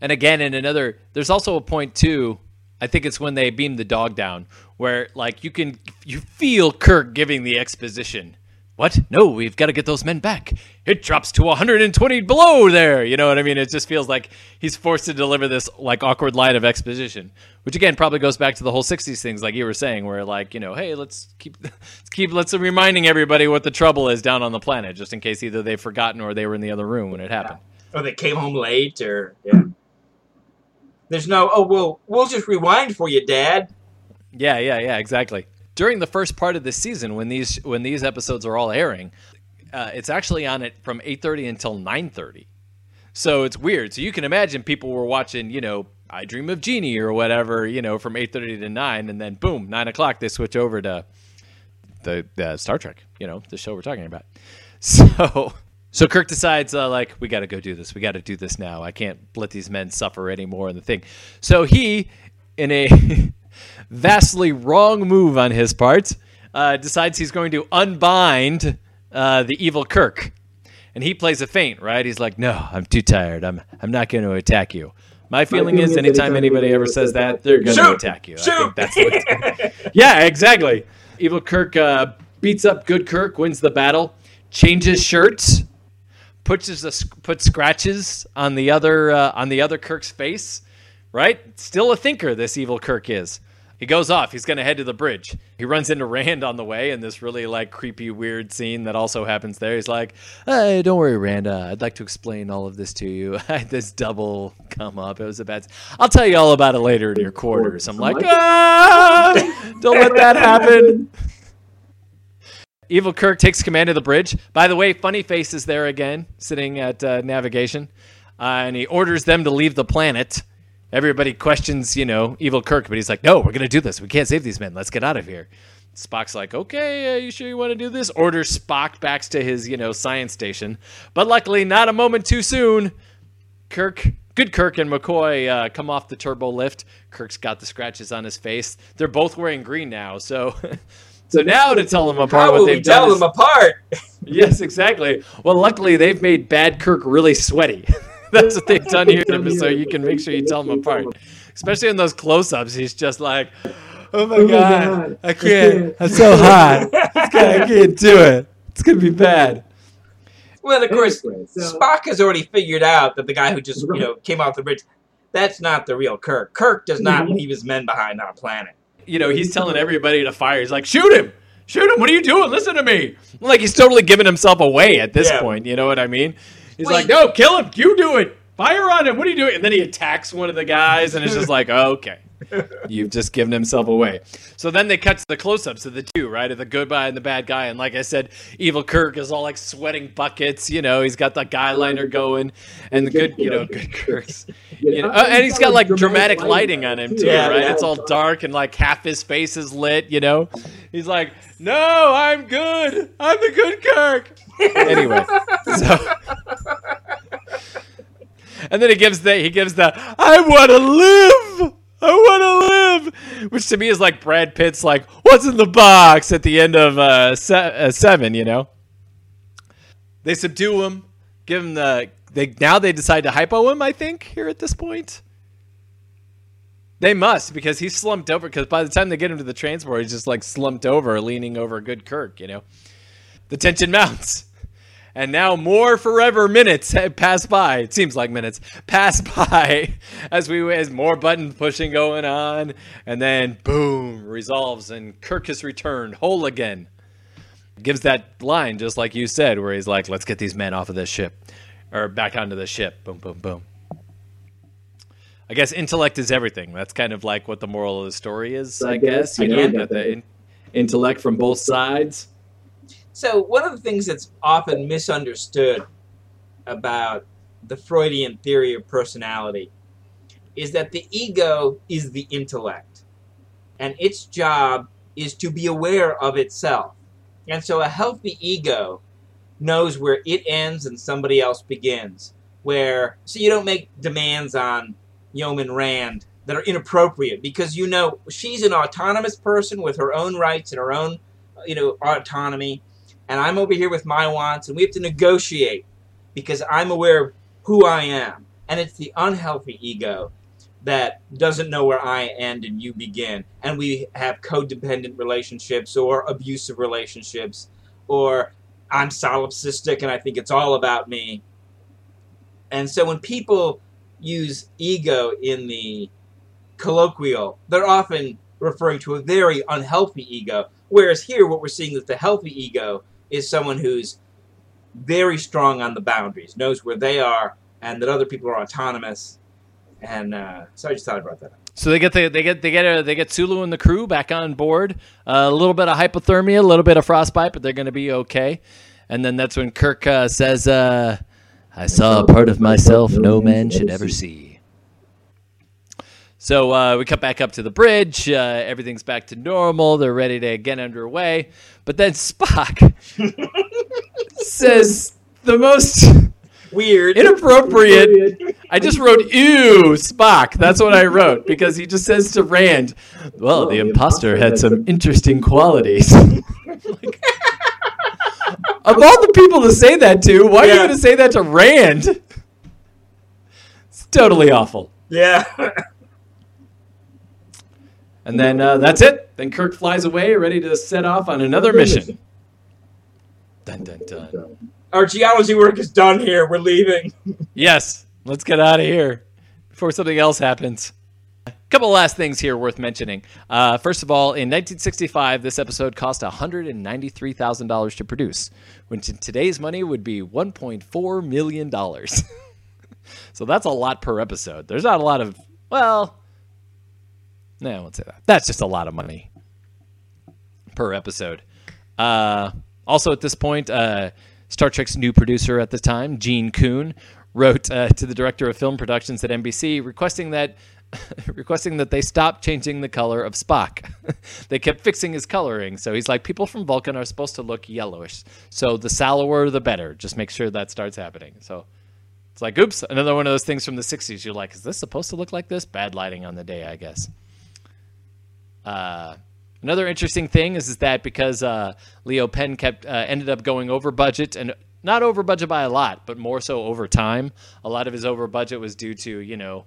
And again, in another, there's also a point too. I think it's when they beam the dog down, where like you can you feel Kirk giving the exposition. What? No, we've got to get those men back. It drops to 120 below there. You know what I mean? It just feels like he's forced to deliver this like awkward line of exposition, which again probably goes back to the whole 60s things, like you were saying, where like you know, hey, let's keep *laughs* let's keep let's reminding everybody what the trouble is down on the planet, just in case either they've forgotten or they were in the other room when it happened. Or they came home late or yeah. There's no oh well we'll just rewind for you, Dad. Yeah, yeah, yeah, exactly. During the first part of the season, when these when these episodes are all airing, uh, it's actually on it from eight thirty until nine thirty. So it's weird. So you can imagine people were watching, you know, I Dream of Jeannie or whatever, you know, from eight thirty to nine, and then boom, nine o'clock they switch over to the, the Star Trek, you know, the show we're talking about. *laughs* So so Kirk decides, uh, like, we got to go do this. We got to do this now. I can't let these men suffer anymore in the thing. So he, in a *laughs* vastly wrong move on his part, uh, decides he's going to unbind uh, the evil Kirk. and he plays a feint, right? He's like, "No, I'm too tired. I'm I'm not going to attack you." My feeling is, anytime anybody ever says that, they're going to attack you. I Shoot! think that's what. *laughs* yeah, exactly. Evil Kirk uh, beats up Good Kirk, wins the battle, changes shirts, puts his, puts scratches on the other uh, on the other Kirk's face. Right? Still a thinker. This evil Kirk is. He goes off. He's going to head to the bridge. He runs into Rand on the way in this really like creepy, weird scene that also happens there. He's like, "Hey, don't worry, Rand. Uh, I'd like to explain all of this to you. *laughs* I had this double come up. It was a bad. I'll tell you all about it later in your quarters." I'm like, "Ah, don't let that happen." *laughs* Evil Kirk takes command of the bridge. By the way, Funny Face is there again, sitting at uh, navigation, uh, and he orders them to leave the planet. Everybody questions, you know, Evil Kirk, but he's like, "No, we're gonna do this. We can't save these men. Let's get out of here." Spock's like, "Okay, are you sure you want to do this?" Orders Spock back to his, you know, science station, but luckily, not a moment too soon. Kirk, good Kirk and McCoy uh, come off the turbo lift. Kirk's got the scratches on his face. They're both wearing green now, so. *laughs* So now to tell them apart How what they've we tell done is- them apart? *laughs* Yes, exactly. Well, luckily they've made Bad Kirk really sweaty. *laughs* That's what they've done here, *laughs* so you can make sure you tell them apart. Especially in those close-ups, he's just like, "Oh my oh god, I can't! I'm so hot. I can't do it. It's gonna be bad." Well, of course, Anyway, so- Spock has already figured out that the guy who just you know came off the bridge, that's not the real Kirk. Kirk does not leave his men behind on a planet. You know, he's telling everybody to fire. He's like, "Shoot him! Shoot him! What are you doing? Listen to me!" Like he's totally giving himself away at this Yeah. point. You know what I mean? He's Wait. like, "No, kill him! You do it! Fire on him! What are you doing?" And then he attacks one of the guys, and it's just like, *laughs* "Okay." You've just given himself away. So then they cut to the close-ups of the two, right, of the good guy and the bad guy. And like I said, Evil Kirk is all like sweating buckets. You know, he's got the guy liner going, and the good, you know, good Kirk's. You know, uh, and he's got like dramatic lighting on him too, right? It's all dark and like half his face is lit. You know, he's like, "No, I'm good. I'm the good Kirk." *laughs* anyway, so *laughs* and then he gives the he gives the I want to live. I want to live, which to me is like Brad Pitt's like what's in the box at the end of uh, se- uh, seven. You know, they subdue him, give him the they now they decide to hypo him. I think here at this point. They must because he's slumped over. Because by the time they get him to the transport, he's just like slumped over, leaning over good Kirk. You know, the tension *laughs* mounts. And now more forever minutes have passed by. It seems like minutes pass *laughs* by as we as more button pushing going on, and then boom resolves, and Kirk has returned whole again. Gives that line just like you said, where he's like, "Let's get these men off of this ship, or back onto the ship." Boom, boom, boom. I guess intellect is everything. That's kind of like what the moral of the story is. I, I guess guess. I know, get that. the in- intellect from both sides. So one of the things that's often misunderstood about the Freudian theory of personality is that the ego is the intellect, and its job is to be aware of itself. And so a healthy ego knows where it ends and somebody else begins. Where so you don't make demands on Yeoman Rand that are inappropriate because you know she's an autonomous person with her own rights and her own you know autonomy and I'm over here with my wants, and we have to negotiate because I'm aware of who I am. And it's the unhealthy ego that doesn't know where I end and you begin. And we have codependent relationships or abusive relationships, or I'm solipsistic and I think it's all about me. And so when people use ego in the colloquial, they're often referring to a very unhealthy ego. Whereas here, what we're seeing is the healthy ego is someone who's very strong on the boundaries, knows where they are, and that other people are autonomous. And uh, so I just thought I brought that up. So they get the, they get they get uh they get Sulu and the crew back on board. Uh, a little bit of hypothermia, a little bit of frostbite, but they're going to be okay. And then that's when Kirk uh, says, uh, "I saw a part of myself no man should ever see." So uh, we cut back up to the bridge. Uh, everything's back to normal. They're ready to get underway. But then Spock *laughs* says the most Weird. inappropriate. I just wrote "ew, Spock." That's what I wrote because he just says to Rand, "Well, the imposter had some interesting qualities." Like, *laughs* Of all the people to say that to, why are you going to say that to Rand? It's totally awful. Yeah. *laughs* And then uh, that's it. Then Kirk flies away, ready to set off on another mission. Dun dun dun. Our geology work is done here. We're leaving. Yes, let's get out of here before something else happens. A couple last things here worth mentioning. Uh, first of all, in 1965, this episode cost $193,000 to produce, which in today's money would be $1.4 million. *laughs* so that's a lot per episode. There's not a lot of, well, no, I won't say that. That's just a lot of money per episode. Uh, also, at this point, uh, Star Trek's new producer at the time, Gene Coon, wrote uh, to the director of film productions at NBC requesting that *laughs* requesting that they stop changing the color of Spock. *laughs* they kept fixing his coloring, so he's like, people from Vulcan are supposed to look yellowish, so the sallower the better. Just make sure that starts happening. So it's like, oops, another one of those things from the '60s. You're like, is this supposed to look like this? Bad lighting on the day, I guess. Uh, another interesting thing is, is that because uh, Leo Penn kept uh, ended up going over budget and not over budget by a lot, but more so over time. A lot of his over budget was due to you know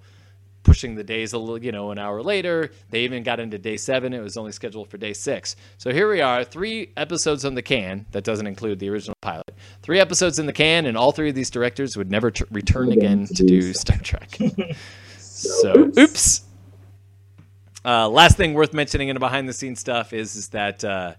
pushing the days a little, you know, an hour later. They even got into day seven. It was only scheduled for day six. So here we are, three episodes on the can. That doesn't include the original pilot. Three episodes in the can, and all three of these directors would never t- return again to do Star Trek. *laughs* so, oops. Uh, last thing worth mentioning in the behind the scenes stuff is, is that uh,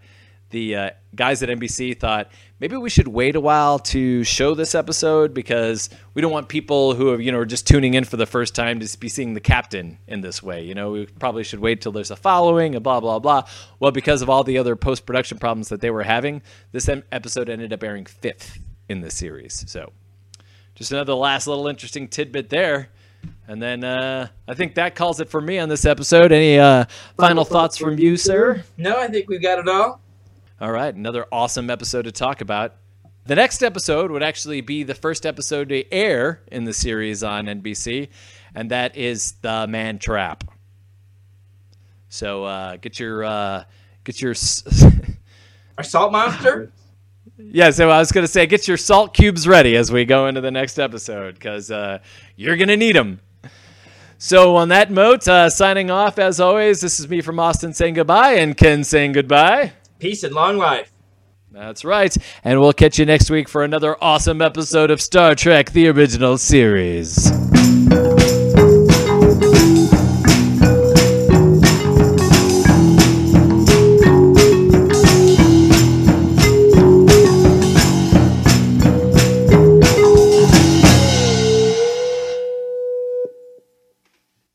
the uh, guys at NBC thought maybe we should wait a while to show this episode because we don't want people who are you know are just tuning in for the first time to be seeing the captain in this way. You know, we probably should wait till there's a following and blah blah blah. Well, because of all the other post production problems that they were having, this episode ended up airing fifth in the series. So, just another last little interesting tidbit there. And then uh, I think that calls it for me on this episode. Any uh, final thoughts from you, sir? No, I think we've got it all. All right, another awesome episode to talk about. The next episode would actually be the first episode to air in the series on NBC, and that is The Man Trap. So uh, get your uh, get your *laughs* Our salt monster. Yeah. So I was gonna say get your salt cubes ready as we go into the next episode because uh, you're gonna need them. So on that note, uh, signing off as always. This is me from Austin saying goodbye, and Ken saying goodbye. Peace and long life. That's right. And we'll catch you next week for another awesome episode of Star Trek, the original series.